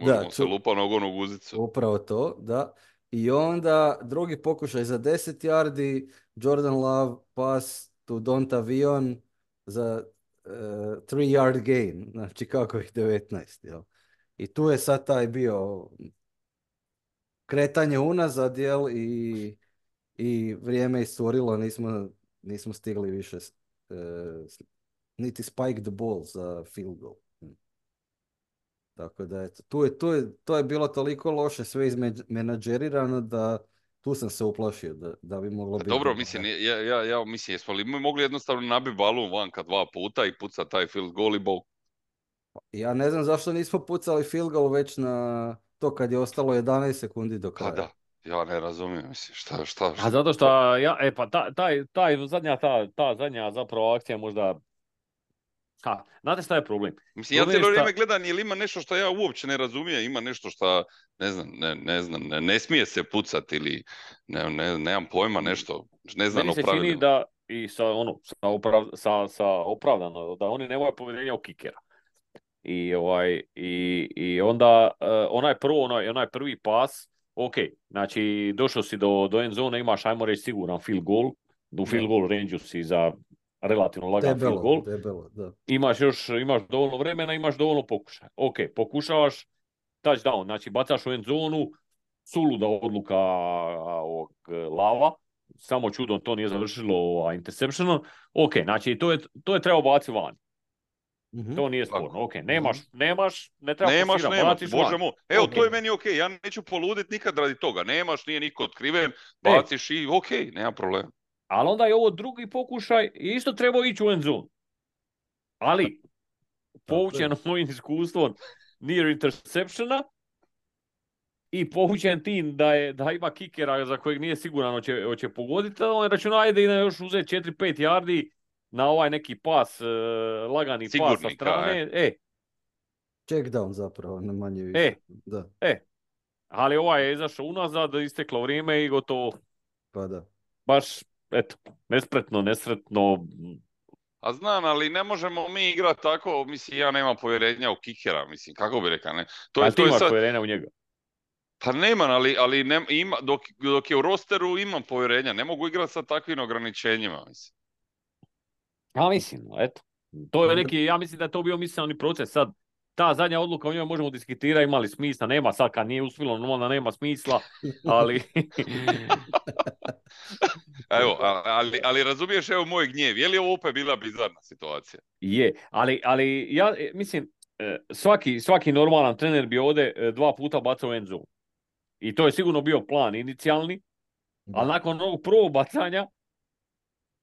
da se lupa nogon u guzicu. Upravo to, da. I onda drugi pokušaj za 10 yardi, Jordan Love pass to Donta Vion za uh, 3 yard gain, znači kako ih 19. Jel? I tu je sad taj bio kretanje unazad jel? I, i vrijeme isturilo, nismo, nismo stigli više uh, niti spike the ball za field goal. Tako da, eto, tu je, tu je, to je bilo toliko loše sve izmenadžerirano da tu sam se uplašio da, da bi moglo biti. Dobro, mislim, ja, ja, ja mislim, jesmo li mi mogli jednostavno nabiti balun vanka dva puta i puca taj field goal i bol? Ja ne znam zašto nismo pucali field goal već na to kad je ostalo 11 sekundi do kraja. Pa da, ja ne razumijem, mislim, šta, šta, šta? A zato što, ja, e pa taj, taj, taj zadnja, ta, ta zadnja zapravo akcija možda Ha, znate šta je problem? Mislim, ja cijelo vrijeme gledam, jel ima nešto što ja uopće ne razumijem, ima nešto što, ne znam, ne, ne znam, ne, ne, smije se pucati ili ne, ne, nemam pojma nešto, ne znam Meni se čini da i sa, ono, sa, oprav, sa, sa opravdano, da oni nemaju povjerenja u kikera. I, ovaj, i, i onda uh, onaj, prvo, onaj, onaj prvi pas, ok, znači došao si do, do end zone, imaš, ajmo reći, siguran field goal, u field goal range si za relativno lagan debelo, field goal. Debelo, da. Imaš još, imaš dovoljno vremena, imaš dovoljno pokušaja. Ok, pokušavaš touchdown, znači bacaš u end zonu, suluda odluka ovog e, lava, samo čudom to nije završilo interceptionom. Ok, znači to je, to je trebao baciti van. Mm-hmm. To nije sporno. Ok, nemaš, nemaš, ne treba Nemaš, posira, nemaš, možemo. Evo, okay. to je meni ok, ja neću poluditi nikad radi toga. Nemaš, nije niko otkriven, baciš e. i ok, nema problema. Ali onda je ovo drugi pokušaj i isto trebao ići u end zone. Ali, poučen mojim iskustvom near interceptiona i poučen tim da, je, da ima kikera za kojeg nije siguran hoće, hoće pogoditi, on računa ajde i na još uzeti 4-5 yardi na ovaj neki pas, uh, lagani Sigurni, pas sa strane. Ka, e. Check down zapravo, ne manje više. E, da. e. Ali ovaj je izašao unazad, isteklo vrijeme i gotovo. Pa da. Baš eto, nespretno, nesretno. A znam, ali ne možemo mi igrati tako, mislim, ja nemam povjerenja u kikera, mislim, kako bi rekao, ne? To je, ti to imaš sad... povjerenja u njega? Pa nemam, ali, ali ne, ima, dok, dok je u rosteru imam povjerenja, ne mogu igrati sa takvim ograničenjima, mislim. Ja mislim, eto. To je neki, ja mislim da je to bio misleni proces. Sad, ta zadnja odluka o njoj možemo diskutirati, imali smisla, nema sad kad nije uspjelo, onda nema smisla, ali... evo, ali, ali razumiješ evo moj gnjev, je li ovo opet bila bizarna situacija? Je, ali, ali ja e, mislim, e, svaki, svaki normalan trener bi ovdje e, dva puta bacao end zone. I to je sigurno bio plan inicijalni, ali nakon ovog prvog bacanja,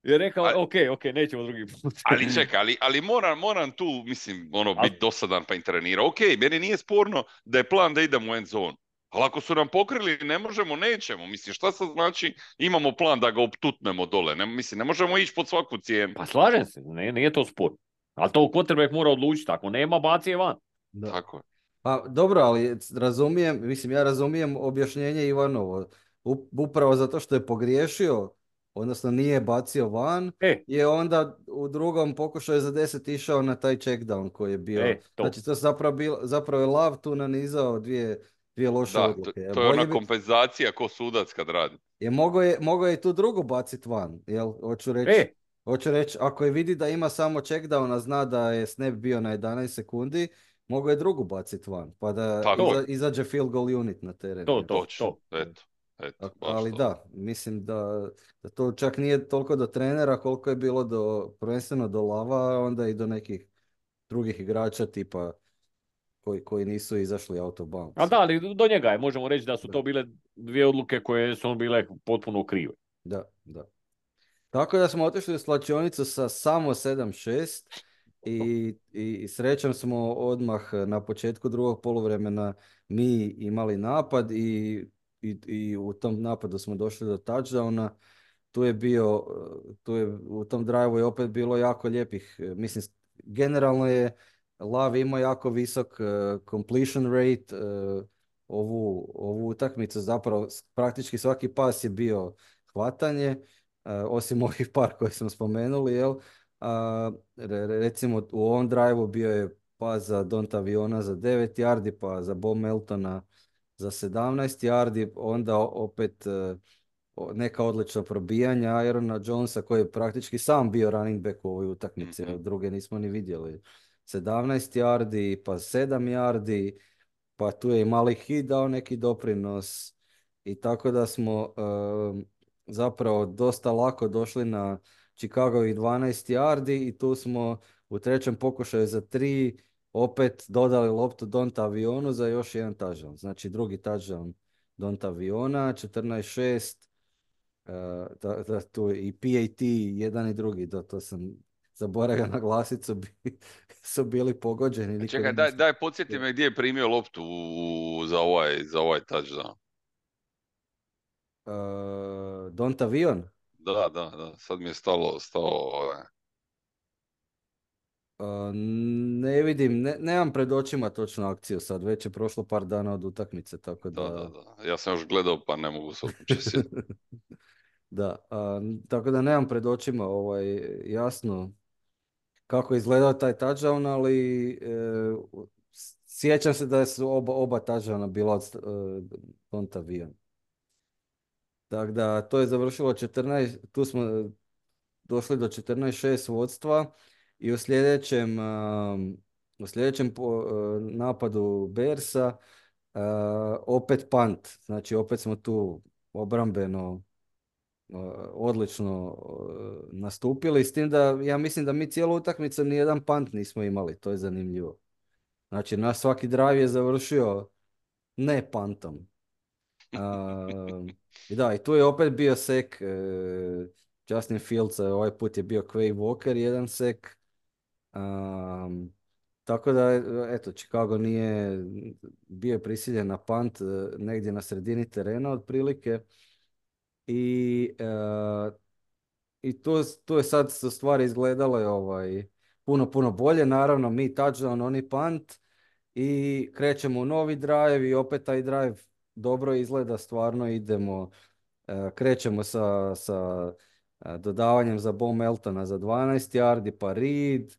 je rekao, A- ok, ok, nećemo drugi put. Ali čekaj, ali, ali moram, moram tu, mislim, ono, biti dosadan pa intrenira. Ok, meni nije sporno da je plan da idemo u end zone. Ali ako su nam pokrili, ne možemo, nećemo. Mislim, šta sad znači imamo plan da ga optutnemo dole? Ne, mislim, ne možemo ići pod svaku cijenu. Pa slažem se, ne, nije to spor. Ali to quarterback mora odlučiti, ako nema, baci je van. Da. Tako je. Pa dobro, ali razumijem, mislim ja razumijem objašnjenje Ivanovo. Upravo zato što je pogriješio, odnosno nije bacio van, E, je onda u drugom pokušaju za 10 išao na taj checkdown koji je bio. E, to. Znači to zapravo, bilo, zapravo je Lav tu nanizao dvije, dvije loše Da, to, odluke. to je Bolje ona bi- kompenzacija ko sudac kad radi. je mogao je, mogao je i tu drugu bacit van, jel? Hoću reći, e, hoću reći, ako je vidi da ima samo checkdown, a zna da je snap bio na 11 sekundi, mogao je drugu bacit van, pa da Tako iza- je. izađe field goal unit na teren. To, to, Točno, to. eto. Eto, Ali to. da, mislim da, da to čak nije toliko do trenera koliko je bilo do, prvenstveno do Lava, a onda i do nekih drugih igrača tipa koji, koji nisu izašli out of bounds. A da, ali do njega je, možemo reći da su to bile dvije odluke koje su bile potpuno krive. Da, da. Tako da smo otišli u slačionicu sa samo 7-6 i, i, srećom smo odmah na početku drugog poluvremena mi imali napad i, i, i u tom napadu smo došli do touchdowna. Tu je bio, tu je, u tom drive je opet bilo jako lijepih, mislim, generalno je Lav imao jako visok eh, completion rate, eh, ovu, ovu utakmicu zapravo praktički svaki pas je bio hvatanje, eh, osim ovih par koje smo spomenuli, jel? A, re- re- recimo u ovom drive bio je pas za Donta Aviona za 9 yardi, pa za Bo Meltona za 17 yardi, onda opet neka odlična probijanja Aarona Jonesa koji je praktički sam bio running back u ovoj utakmici, Mhm. a druge nismo ni vidjeli. 17 yardi, pa 7 yardi, pa tu je i mali hit dao neki doprinos i tako da smo em, zapravo dosta lako došli na Chicagovih 12 yardi i tu smo u trećem pokušaju za tri opet dodali loptu Donta Avionu za još jedan touchdown. Znači drugi touchdown Donta Aviona, 14-6, e, da, da, tu i PAT, jedan i drugi, da, to sam zaboravio naglasiti, su, bi- su bili pogođeni. niko Čekaj, daj, daj podsjeti me gdje je primio loptu u- za ovaj, za ovaj touchdown. E, Donta Avion? Da, da, da, sad mi je stalo, stalo, ovaj, E, ne vidim, ne, nemam pred očima točnu akciju sad, već je prošlo par dana od utakmice, tako da... da, da, da. Ja sam još gledao pa ne mogu se. Da, a, tako da nemam pred očima ovaj, jasno kako je izgledao taj touchdown, ali e, sjećam se da su oba, oba touchdowna bila od e, Avion. Tako da to je završilo 14, tu smo e, došli do 14-6 vodstva i u sljedećem, um, u sljedećem po- e, napadu Bersa e, opet punt, znači opet smo tu obrambeno e, odlično e, nastupili, s tim da ja mislim da mi cijelu utakmicu ni jedan punt nismo imali, to je zanimljivo. Znači naš svaki drive je završio ne puntom. Um, I da, i tu je opet bio sek e, Justin Fields, ovaj put je bio Quay Walker, jedan sek. Um, tako da, eto, Chicago nije bio prisiljen na punt e, negdje na sredini terena otprilike. I, e, i tu, tu je sad su stvari izgledale ovaj, puno, puno bolje. Naravno, mi touchdown, oni punt i krećemo u novi drive i opet taj drive dobro izgleda, stvarno idemo, e, krećemo sa, sa e, dodavanjem za Bo Meltona za 12 yardi, pa Reed,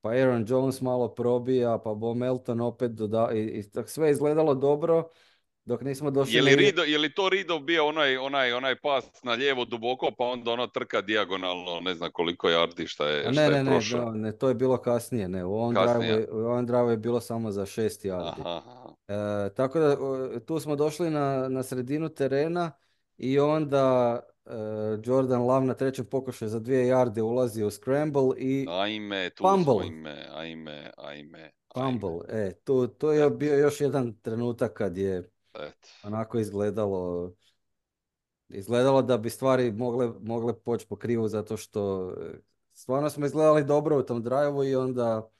pa Aaron Jones malo probija, pa Bo Melton opet doda i, i sve izgledalo dobro dok nismo došli Je li, Rido, je li to Rido bio onaj, onaj, onaj pas na lijevo duboko, pa onda ono trka dijagonalno, ne znam koliko yardi šta je, šta ne, je ne, ne, prošao? ne, ne, to je bilo kasnije, ne, u ovom Kasnije. drive, je bilo samo za 6 yardi. Aha, aha. E, tako da tu smo došli na, na sredinu terena i onda e, Jordan Love na trećem pokušaju za dvije yarde ulazi u scramble i Ajme, tu Fumble. ajme, ajme, ajme. fumble. E, tu, to je bio još jedan trenutak kad je Eto. onako izgledalo izgledalo da bi stvari mogle, mogle poći po krivu zato što e, stvarno smo izgledali dobro u tom drive i onda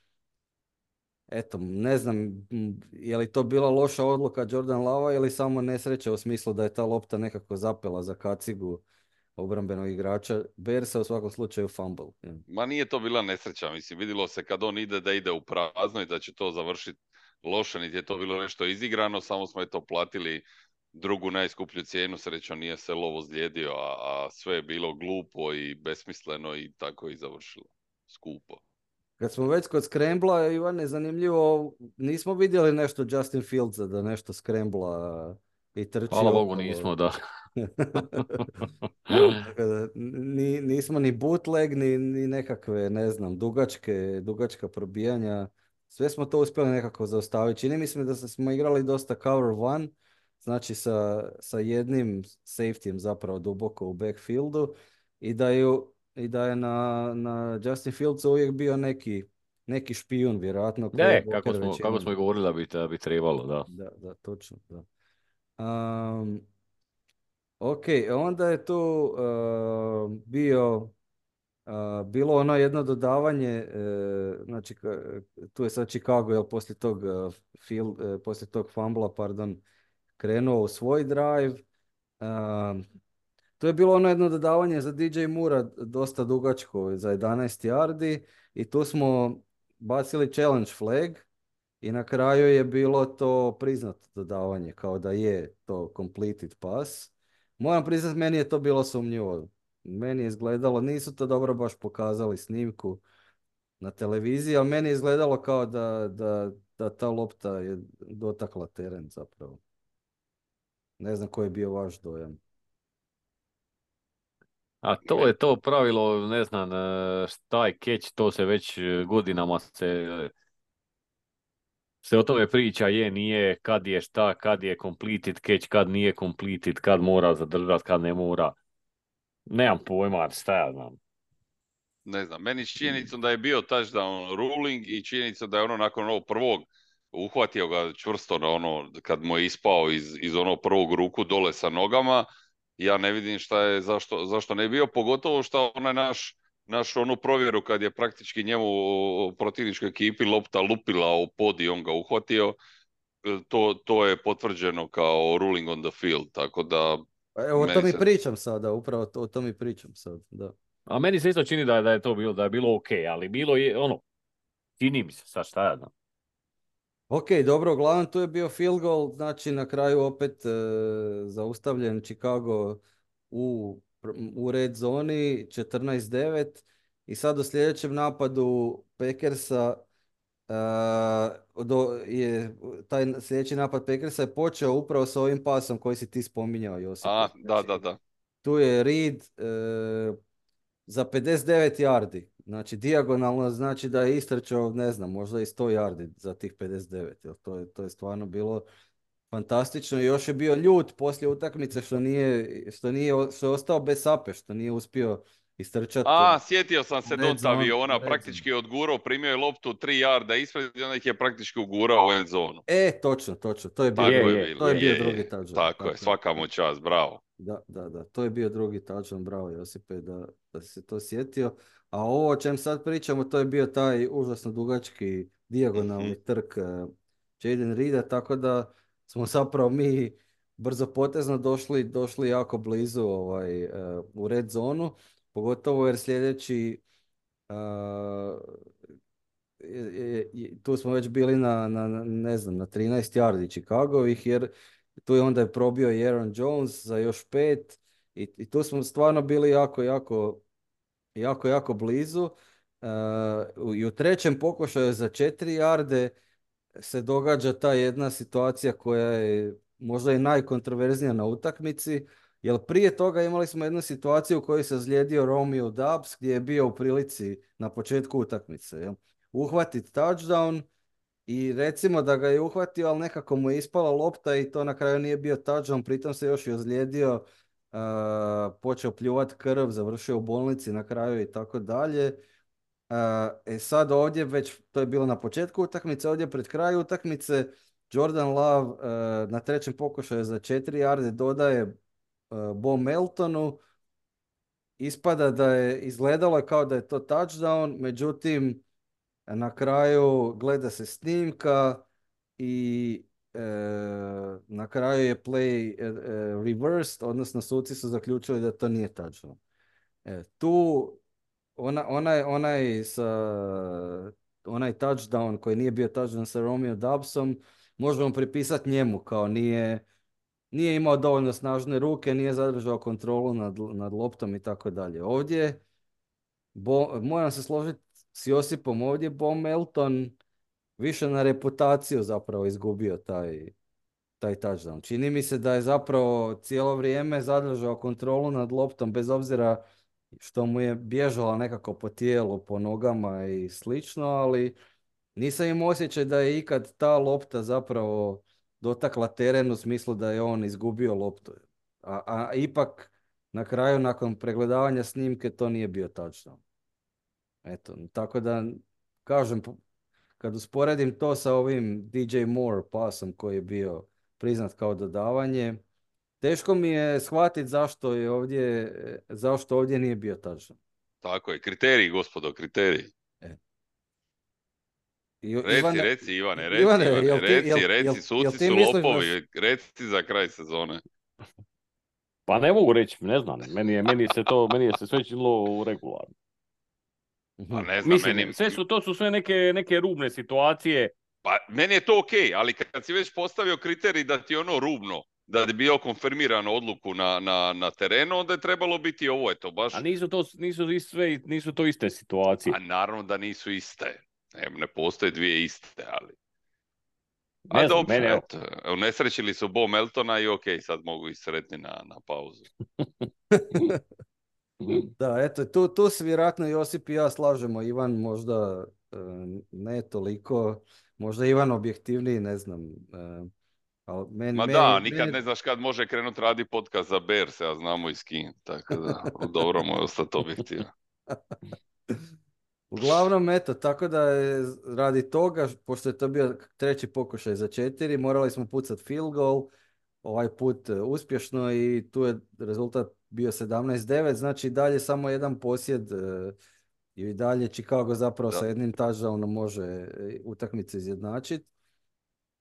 eto, ne znam je li to bila loša odluka Jordan Lava ili samo nesreća u smislu da je ta lopta nekako zapela za kacigu obrambenog igrača. Bersa u svakom slučaju fumble. Ma nije to bila nesreća, mislim, vidjelo se kad on ide da ide u prazno i da će to završiti loše, niti je to bilo nešto izigrano, samo smo je to platili drugu najskuplju cijenu, srećom nije se lovo zlijedio, a, a sve je bilo glupo i besmisleno i tako i završilo. Skupo. Kad smo već kod skrembla, Ivan, je zanimljivo, nismo vidjeli nešto Justin Fieldsa da nešto skrembla i trči. Hvala Bogu nismo, da. ni, nismo ni bootleg, ni, ni nekakve, ne znam, dugačke, dugačka probijanja. Sve smo to uspjeli nekako zaustaviti. Čini mi se da smo igrali dosta cover one, znači sa, sa jednim safetyjem zapravo duboko u backfieldu i da je, i da je na, na Justin Fields uvijek bio neki, neki špijun, vjerojatno. Ne, kako smo, kako smo i govorili da bi, da bi trebalo, da. Da, da, točno, da. Um, ok, onda je tu uh, bio bilo ono jedno dodavanje, uh, znači tu je sad Chicago, jel poslije tog, field, poslije tog fumbla, pardon, krenuo u svoj drive. To je bilo ono jedno dodavanje za DJ Mura, dosta dugačko, za 11 yardi i tu smo bacili challenge flag i na kraju je bilo to priznato dodavanje, kao da je to completed pass. Moram priznati, meni je to bilo sumnjivo. Meni je izgledalo, nisu to dobro baš pokazali snimku na televiziji, ali meni je izgledalo kao da, da, da ta lopta je dotakla teren zapravo. Ne znam koji je bio vaš dojam. A to je to pravilo, ne znam, e, šta je keć, to se već godinama se se o tome priča, je, nije, kad je šta, kad je completed catch, kad nije completed, kad mora zadržati, kad ne mora. Nemam pojma, šta ja znam. Ne znam, meni s činjenicom da je bio touchdown ruling i činjenicom da je ono nakon ovog prvog uhvatio ga čvrsto na ono, kad mu je ispao iz, iz onog prvog ruku dole sa nogama, ja ne vidim šta je, zašto, zašto ne bio, pogotovo što onaj naš naš onu provjeru kad je praktički njemu protivničkoj ekipi lopta lupila u pod i on ga uhvatio, e, to, to je potvrđeno kao ruling on the field, tako da... Pa evo, o to mi pričam sada, upravo to, o to mi pričam sad, da. A meni se isto čini da, da je to bilo, da je bilo ok, ali bilo je, ono, čini mi se, sad šta ja znam. Ok, dobro, uglavnom tu je bio field goal, znači na kraju opet e, zaustavljen Chicago u u red zoni 14-9 i sad u sljedećem napadu Packersa uh, do, je, taj sljedeći napad Packersa je počeo upravo sa ovim pasom koji si ti spominjao Josip. A, da, da, da. Tu je Reed uh, za 59 yardi. Znači dijagonalno znači da je istrčao, ne znam, možda i 100 yardi za tih 59. To je, to je stvarno bilo fantastično. Još je bio ljut poslije utakmice što nije, što nije, što je ostao bez sape, što nije uspio istrčati. A, sjetio sam se do aviona, praktički je odgurao, primio je loptu 3 jarda ispred i onda ih je praktički ugurao u end zonu. E, točno, točno, to je bio, je, je, to je bio drugi touchdown. Tako, tako je, svaka mu čast, bravo. Da, da, da, to je bio drugi touchdown, bravo Josipe da, da se to sjetio. A ovo o čem sad pričamo, to je bio taj užasno dugački dijagonalni mm trk uh, Jaden Rida, tako da smo zapravo mi brzo potezno došli, došli jako blizu ovaj, uh, u red zonu, pogotovo jer sljedeći uh, tu smo već bili na, na, ne znam, na 13 yardi Chicagovih, jer tu je onda je probio Aaron Jones za još pet i, i tu smo stvarno bili jako, jako, jako, jako blizu. Uh, I u trećem pokušaju za 4 yarde se događa ta jedna situacija koja je možda i najkontroverznija na utakmici, jer prije toga imali smo jednu situaciju u kojoj se zlijedio Romeo Dubs gdje je bio u prilici na početku utakmice. Jel? Uhvatit touchdown i recimo da ga je uhvatio, ali nekako mu je ispala lopta i to na kraju nije bio touchdown, pritom se još i ozlijedio, uh, počeo pljuvat krv, završio u bolnici na kraju i tako dalje. E sad ovdje već, to je bilo na početku utakmice, ovdje pred kraju utakmice, Jordan Love uh, na trećem pokušaju za četiri jarde dodaje Bo Meltonu, ispada da je izgledalo kao da je to touchdown, međutim na kraju gleda se snimka i e, na kraju je play e, reversed, odnosno suci su zaključili da to nije touchdown. E, tu ona, onaj, onaj, sa, onaj touchdown koji nije bio touchdown sa Romeo Dubsom, možemo pripisati njemu kao nije, nije imao dovoljno snažne ruke, nije zadržao kontrolu nad, nad loptom i tako dalje. Ovdje, bo, moram se složiti s Josipom, ovdje Bo Melton više na reputaciju zapravo izgubio taj, taj touchdown. Čini mi se da je zapravo cijelo vrijeme zadržao kontrolu nad loptom bez obzira što mu je bježala nekako po tijelu, po nogama i slično, ali nisam imao osjećaj da je ikad ta lopta zapravo dotakla teren u smislu da je on izgubio loptu. A, a ipak na kraju nakon pregledavanja snimke to nije bio tačno. Eto, tako da kažem, kad usporedim to sa ovim DJ Moore pasom koji je bio priznat kao dodavanje, teško mi je shvatiti zašto je ovdje, zašto ovdje nije bio tačno. Tako je, kriteriji, gospodo, kriteriji. Reci, Ivane, reci, Ivane, reci, Ivane, Ivane, reci, reci, suci su lopovi, reci za kraj sezone. Pa ne mogu reći, ne znam, meni je, meni se to, meni je se sve činilo regularno. Pa ne znam, Mislim, sve su, to su sve neke, neke rubne situacije. Pa meni je to ok, ali kad si već postavio kriterij da ti je ono rubno, da bi bio konfirmiran odluku na, na, na terenu, onda je trebalo biti ovo, je to baš... A nisu to, nisu, sve, nisu to iste situacije. A naravno da nisu iste. Ne, ne postoje dvije iste, ali... A ne dobro, mene, eto, unesrećili su Bo Meltona i ok, sad mogu i sretni na, na pauzu. da, eto, tu, tu se vjerojatno Josip i ja slažemo. Ivan možda e, ne toliko, možda Ivan objektivniji, ne znam. E, men, Ma da, nikad ne znaš kad može krenuti radi podcast za Bears, ja znamo i s kim, tako da dobro mu je ostati objektivan. Uglavnom, eto, tako da je radi toga, pošto je to bio treći pokušaj za četiri, morali smo pucati field goal, ovaj put e, uspješno i tu je rezultat bio 17-9, znači dalje samo jedan posjed e, i dalje Chicago zapravo sa jednim touchdownom može e, utakmicu izjednačiti.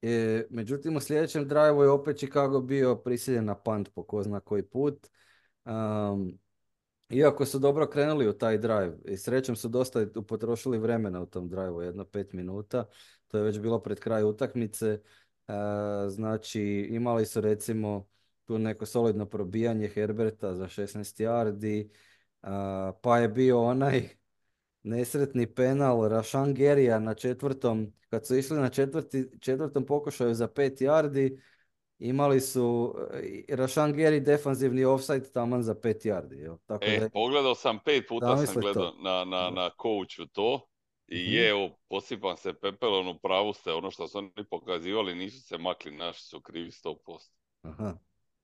E, međutim, u sljedećem drive je opet Chicago bio prisiljen na punt po ko zna koji put. Um, iako su dobro krenuli u taj drive i srećom su dosta potrošili vremena u tom drive jedno pet minuta. To je već bilo pred kraj utakmice. Uh, znači, imali su recimo tu neko solidno probijanje Herberta za 16 yardi, uh, pa je bio onaj nesretni penal Rašan Gerija na četvrtom, kad su išli na četvrti, četvrtom pokušaju za pet yardi, imali su eh, Rašan Geri defanzivni offside taman za pet yardi. Jo. Tako e, da, pogledao sam pet puta sam gledao na, na, na coachu to i mm-hmm. je, evo, posipam se pepelom, u pravu ste, ono što su oni pokazivali, nisu se makli, naši su krivi 100%. Aha.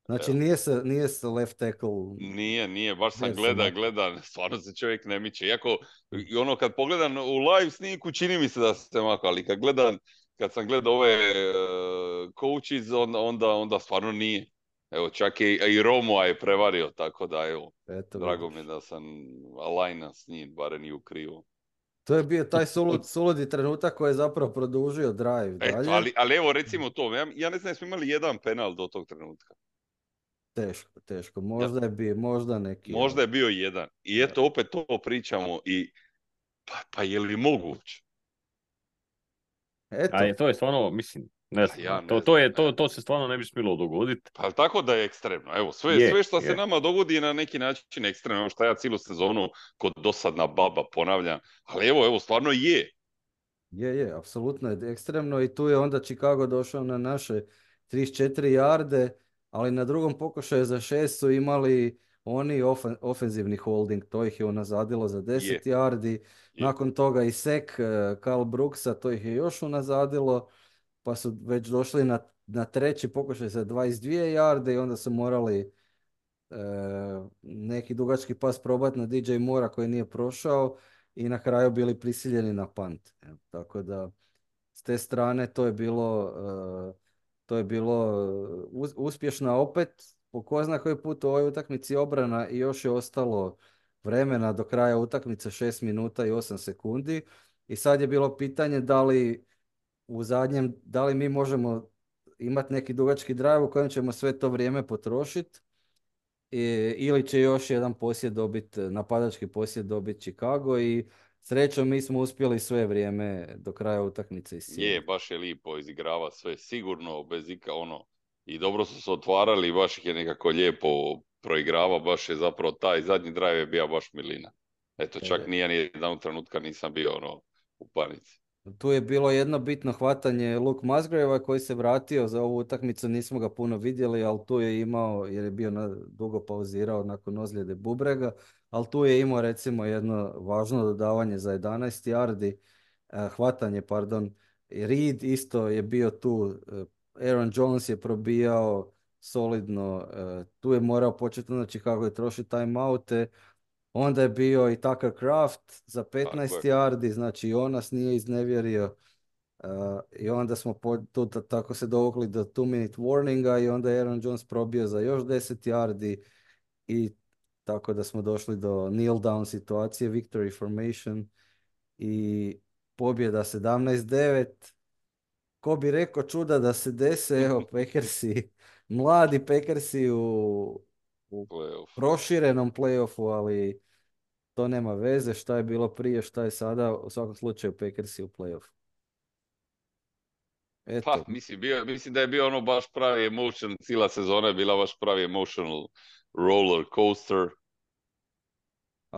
Znači nije se, nije se left tackle... Nije, nije, baš sam gleda, gleda, stvarno se čovjek ne miče. Iako, i ono kad pogledam u live sniku, čini mi se da se mako, ali kad gledam, kad sam gledao ove uh, coaches, onda, onda, onda stvarno nije. Evo, čak i, i Romo je prevario, tako da evo, Eto, drago mi je da sam alajna s njim, barem nije u krivo. To je bio taj sulud, suludi trenutak koji je zapravo produžio drive. Eto, ali, ali evo recimo to, ja, ja ne znam, smo imali jedan penal do tog trenutka. Teško, teško. Možda je bio, možda neki. Možda je bio jedan. I eto, opet to pričamo i pa, pa je li moguće? Eto. A to je stvarno, mislim, ne znam, to, to, je, to, to se stvarno ne bi smjelo dogoditi. Pa tako da je ekstremno. Evo, sve, sve što se nama dogodi je na neki način ekstremno. Što ja cijelu sezonu kod dosadna baba ponavljam. Ali evo, evo, stvarno je. Je, je, apsolutno je ekstremno i tu je onda Chicago došao na naše 34 jarde ali na drugom pokušaju za šest su imali oni ofen, ofenzivni holding, to ih je unazadilo za 10 yardi, nakon toga i sek Karl Brooksa, to ih je još unazadilo, pa su već došli na, na treći pokušaj za 22 yarde i onda su morali e, neki dugački pas probati na DJ Mora koji nije prošao i na kraju bili prisiljeni na punt. Tako da s te strane to je bilo e, to je bilo uh, uspješno. Opet po ko zna koji put u ovoj utakmici obrana i još je ostalo vremena do kraja utakmice 6 minuta i 8 sekundi. I sad je bilo pitanje da li u zadnjem, da li mi možemo imati neki dugački drive u kojem ćemo sve to vrijeme potrošiti ili će još jedan posjed dobiti, napadački posjed dobiti Chicago i srećom mi smo uspjeli sve vrijeme do kraja utakmice Je, baš je lipo izigrava sve sigurno, bez ika ono, i dobro su se otvarali i baš ih je nekako lijepo proigrava, baš je zapravo taj zadnji drive je bio baš milina. Eto, čak nije ni jedan trenutka nisam bio ono, u panici. Tu je bilo jedno bitno hvatanje Luke Musgrave koji se vratio za ovu utakmicu, nismo ga puno vidjeli, ali tu je imao, jer je bio na, dugo pauzirao nakon ozljede Bubrega, ali tu je imao recimo jedno važno dodavanje za 11 yardi, eh, hvatanje, pardon, Reed isto je bio tu, eh, Aaron Jones je probijao solidno, eh, tu je morao početi znači kako je troši timeoute, Onda je bio i Tucker Craft za 15 yardi, znači i on nas nije iznevjerio. Uh, I onda smo po, tu, tako se dovukli do 2 minute warninga i onda je Aaron Jones probio za još 10 yardi i tako da smo došli do kneel down situacije, victory formation i pobjeda 17-9. Ko bi rekao čuda da se dese, evo Packersi, mladi Packersi u, u proširenom playoffu, ali to nema veze šta je bilo prije, šta je sada, u svakom slučaju Packersi u playoffu. Eto. Pa, mislim, bio, mislim da je bio ono baš pravi emotion, cijela sezona je bila baš pravi emotional roller coaster.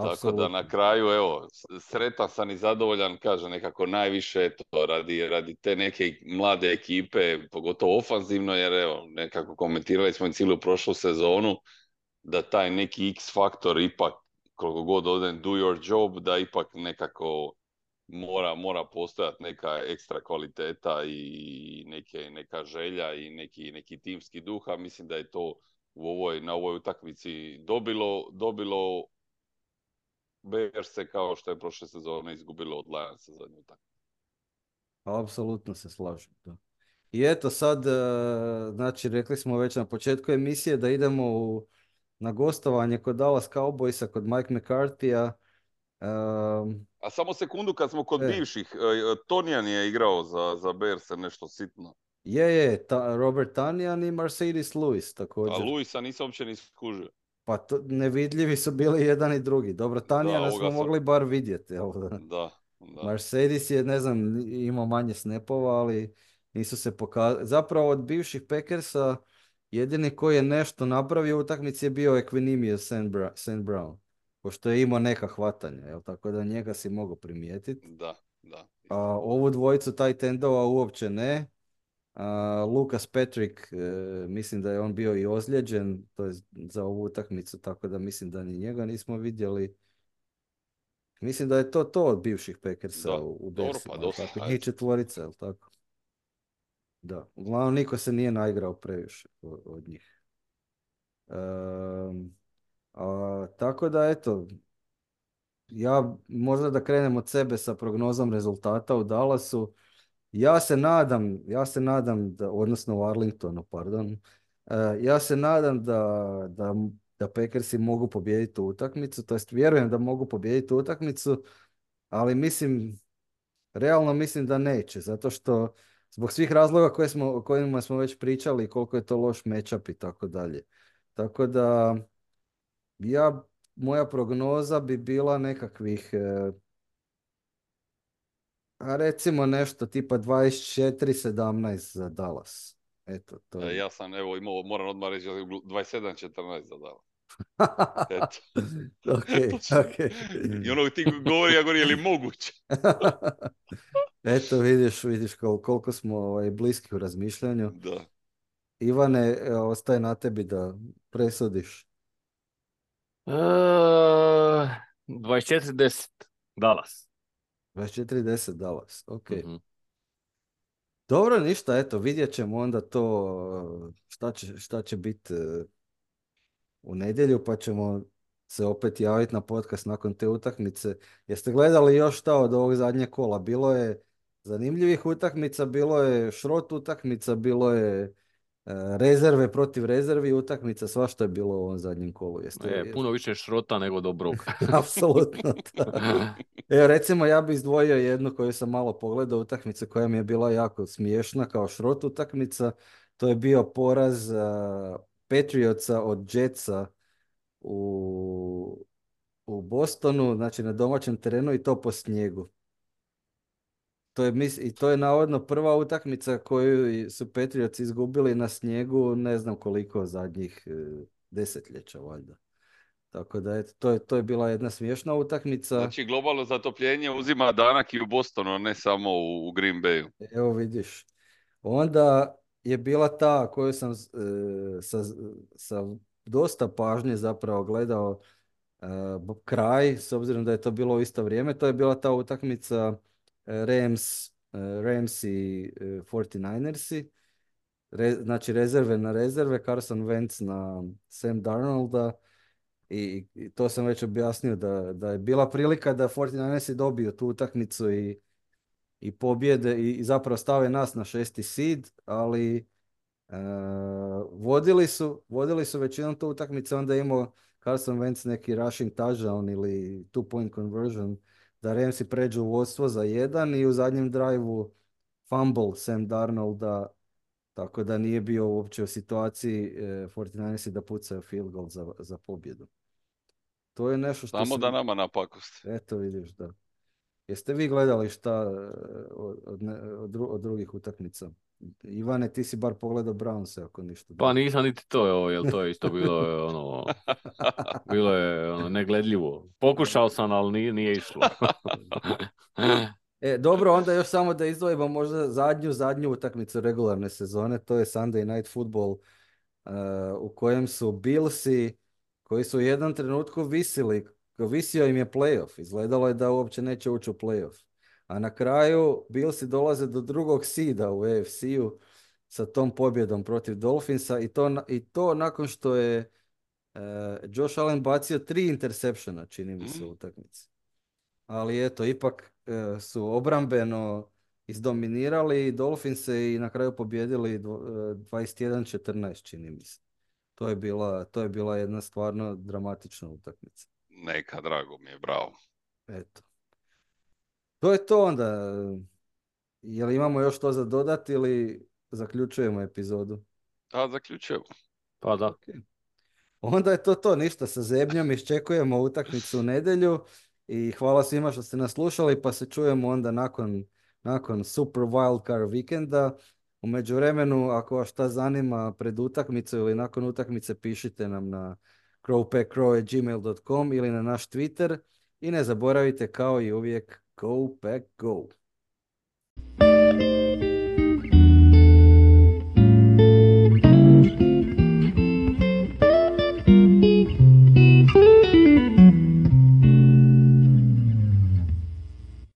Tako da na kraju, evo, sretan sam i zadovoljan, kaže nekako najviše to radi, radi te neke mlade ekipe, pogotovo ofanzivno, jer evo, nekako komentirali smo i cijelu prošlu sezonu, da taj neki X faktor ipak koliko god odem do your job, da ipak nekako mora, mora postojati neka ekstra kvaliteta i neke, neka želja i neki, neki timski duh, a mislim da je to u ovoj, na ovoj utakmici dobilo, dobilo se kao što je prošle sezone izgubilo od Lionsa zadnju utakmicu. Apsolutno se slažem. Da. I eto sad, e, znači rekli smo već na početku emisije da idemo u na gostovanje kod Dallas Cowboysa, kod Mike McCarthy-a. A samo sekundu kad smo kod e. bivših, e, Tonijan je igrao za, za Bears nešto sitno. Je, je, ta, Robert Tanijan i Mercedes Lewis također. A Lewisa nisam uopće ni skužio. Pa to, nevidljivi su bili jedan i drugi. Dobro, Tanijana smo mogli bar vidjeti. Da, da. Mercedes je, ne znam, imao manje snapova, ali nisu se pokazali. Zapravo od bivših Packersa Jedini koji je nešto napravio u utakmici je bio Equinimio St. Brown. Pošto je imao neka hvatanja, jel? tako da njega si mogao primijetiti. Da, da. A, ovu dvojicu taj tendova uopće ne. A, Lucas Patrick, e, mislim da je on bio i ozlijeđen to je za ovu utakmicu, tako da mislim da ni njega nismo vidjeli. Mislim da je to to od bivših Packersa u, u dobro, pa, tako, njih četvorica, jel tako? Da, uglavnom niko se nije naigrao previše od njih. a, tako da eto, ja možda da krenem od sebe sa prognozom rezultata u Dallasu. Ja se nadam, ja se nadam da, odnosno u Arlingtonu, pardon, e, ja se nadam da, da, da Packersi mogu pobijediti utakmicu, to jest vjerujem da mogu pobijediti utakmicu, ali mislim, realno mislim da neće, zato što Zbog svih razloga koje smo, o kojima smo već pričali, koliko je to loš matchup i tako dalje. Tako da, ja, moja prognoza bi bila nekakvih, e, a recimo nešto tipa 24-17 za Dallas. Eto, to je. Ja sam, evo, imao, moram odmah reći, 27-14 za Dallas. Eto. ok, ok. I ono ti govori, ja govorim, je li moguće? Eto, vidiš, vidiš koliko smo ovaj, bliski u razmišljanju. Da. Ivane, ostaje na tebi da presudiš. Uh, 24-10 Dallas. 24-10 Dallas, ok. uh Dobro, ništa, eto, vidjet ćemo onda to šta će, šta će biti e, u nedjelju, pa ćemo se opet javiti na podcast nakon te utakmice. Jeste gledali još šta od ovog zadnjeg kola? Bilo je zanimljivih utakmica, bilo je šrot utakmica, bilo je rezerve protiv rezervi utakmica, svašta je bilo u ovom zadnjem kolu. Jeste, E, puno više šrota nego dobrog. Apsolutno. Evo, recimo, ja bi izdvojio jednu koju sam malo pogledao, utakmicu koja mi je bila jako smiješna kao šrot utakmica. To je bio poraz uh, Patriotsa od Jetsa u, u Bostonu, znači na domaćem terenu i to po snijegu. To je, I to je navodno prva utakmica koju su Patriots izgubili na snijegu ne znam koliko zadnjih e, desetljeća valjda. Tako da eto, to, je, to je bila jedna smiješna utakmica. Znači globalno zatopljenje uzima danak i u Bostonu, ne samo u, Green Bayu. Evo vidiš. Onda je bila ta koju sam e, sa, sa dosta pažnje zapravo gledao e, kraj, s obzirom da je to bilo u isto vrijeme. To je bila ta utakmica Rams, e, Rams i 49ersi. Re, znači rezerve na rezerve, Carson Wentz na Sam Darnolda. I, I, to sam već objasnio da, da je bila prilika da 49ersi dobiju tu utakmicu i, i pobjede i, i zapravo stave nas na šesti seed, ali uh, vodili su, vodili su većinom tu utakmice, onda je imao Carson Wentz neki rushing touchdown ili two point conversion da Ramsi pređu u vodstvo za jedan i u zadnjem drajvu fumble Sam Darnolda, tako da nije bio uopće u situaciji e, 49 da pucaju field goal za, za pobjedu. To je nešto što... Samo da nama napakost. Eto vidiš, da. Jeste vi gledali šta e, od, od, od drugih utakmica? Ivane, ti si bar pogledao Brownse, ako ništa. Pa nisam niti to, jel to je isto bilo ono, bilo je ono, negledljivo. Pokušao sam, ali nije, nije išlo. e, dobro, onda još samo da izdvojimo možda zadnju, zadnju utakmicu regularne sezone, to je Sunday Night Football uh, u kojem su Billsi, koji su u jednom trenutku visili, visio im je playoff, izgledalo je da uopće neće ući u playoff. A na kraju Billsi dolaze do drugog sida u AFC-u sa tom pobjedom protiv Dolphinsa i to, i to nakon što je uh, Josh Allen bacio tri interseptiona, čini mi se, u mm. utakmici. Ali eto, ipak uh, su obrambeno izdominirali Dolphinse i na kraju pobjedili 21-14, e, čini mi se. To je, bila, to je bila jedna stvarno dramatična utakmica. Neka, drago mi je, bravo. Eto. To je to onda. Jel imamo još to za dodati ili zaključujemo epizodu? Da, zaključujemo. Pa da. Onda je to to, ništa sa zebnjom, iščekujemo utakmicu u nedjelju i hvala svima što ste nas slušali, pa se čujemo onda nakon, nakon Super Wildcard vikenda. U međuvremenu, ako vas šta zanima pred utakmicu ili nakon utakmice, pišite nam na crowpackcrow.gmail.com ili na naš Twitter i ne zaboravite kao i uvijek Go back, Go!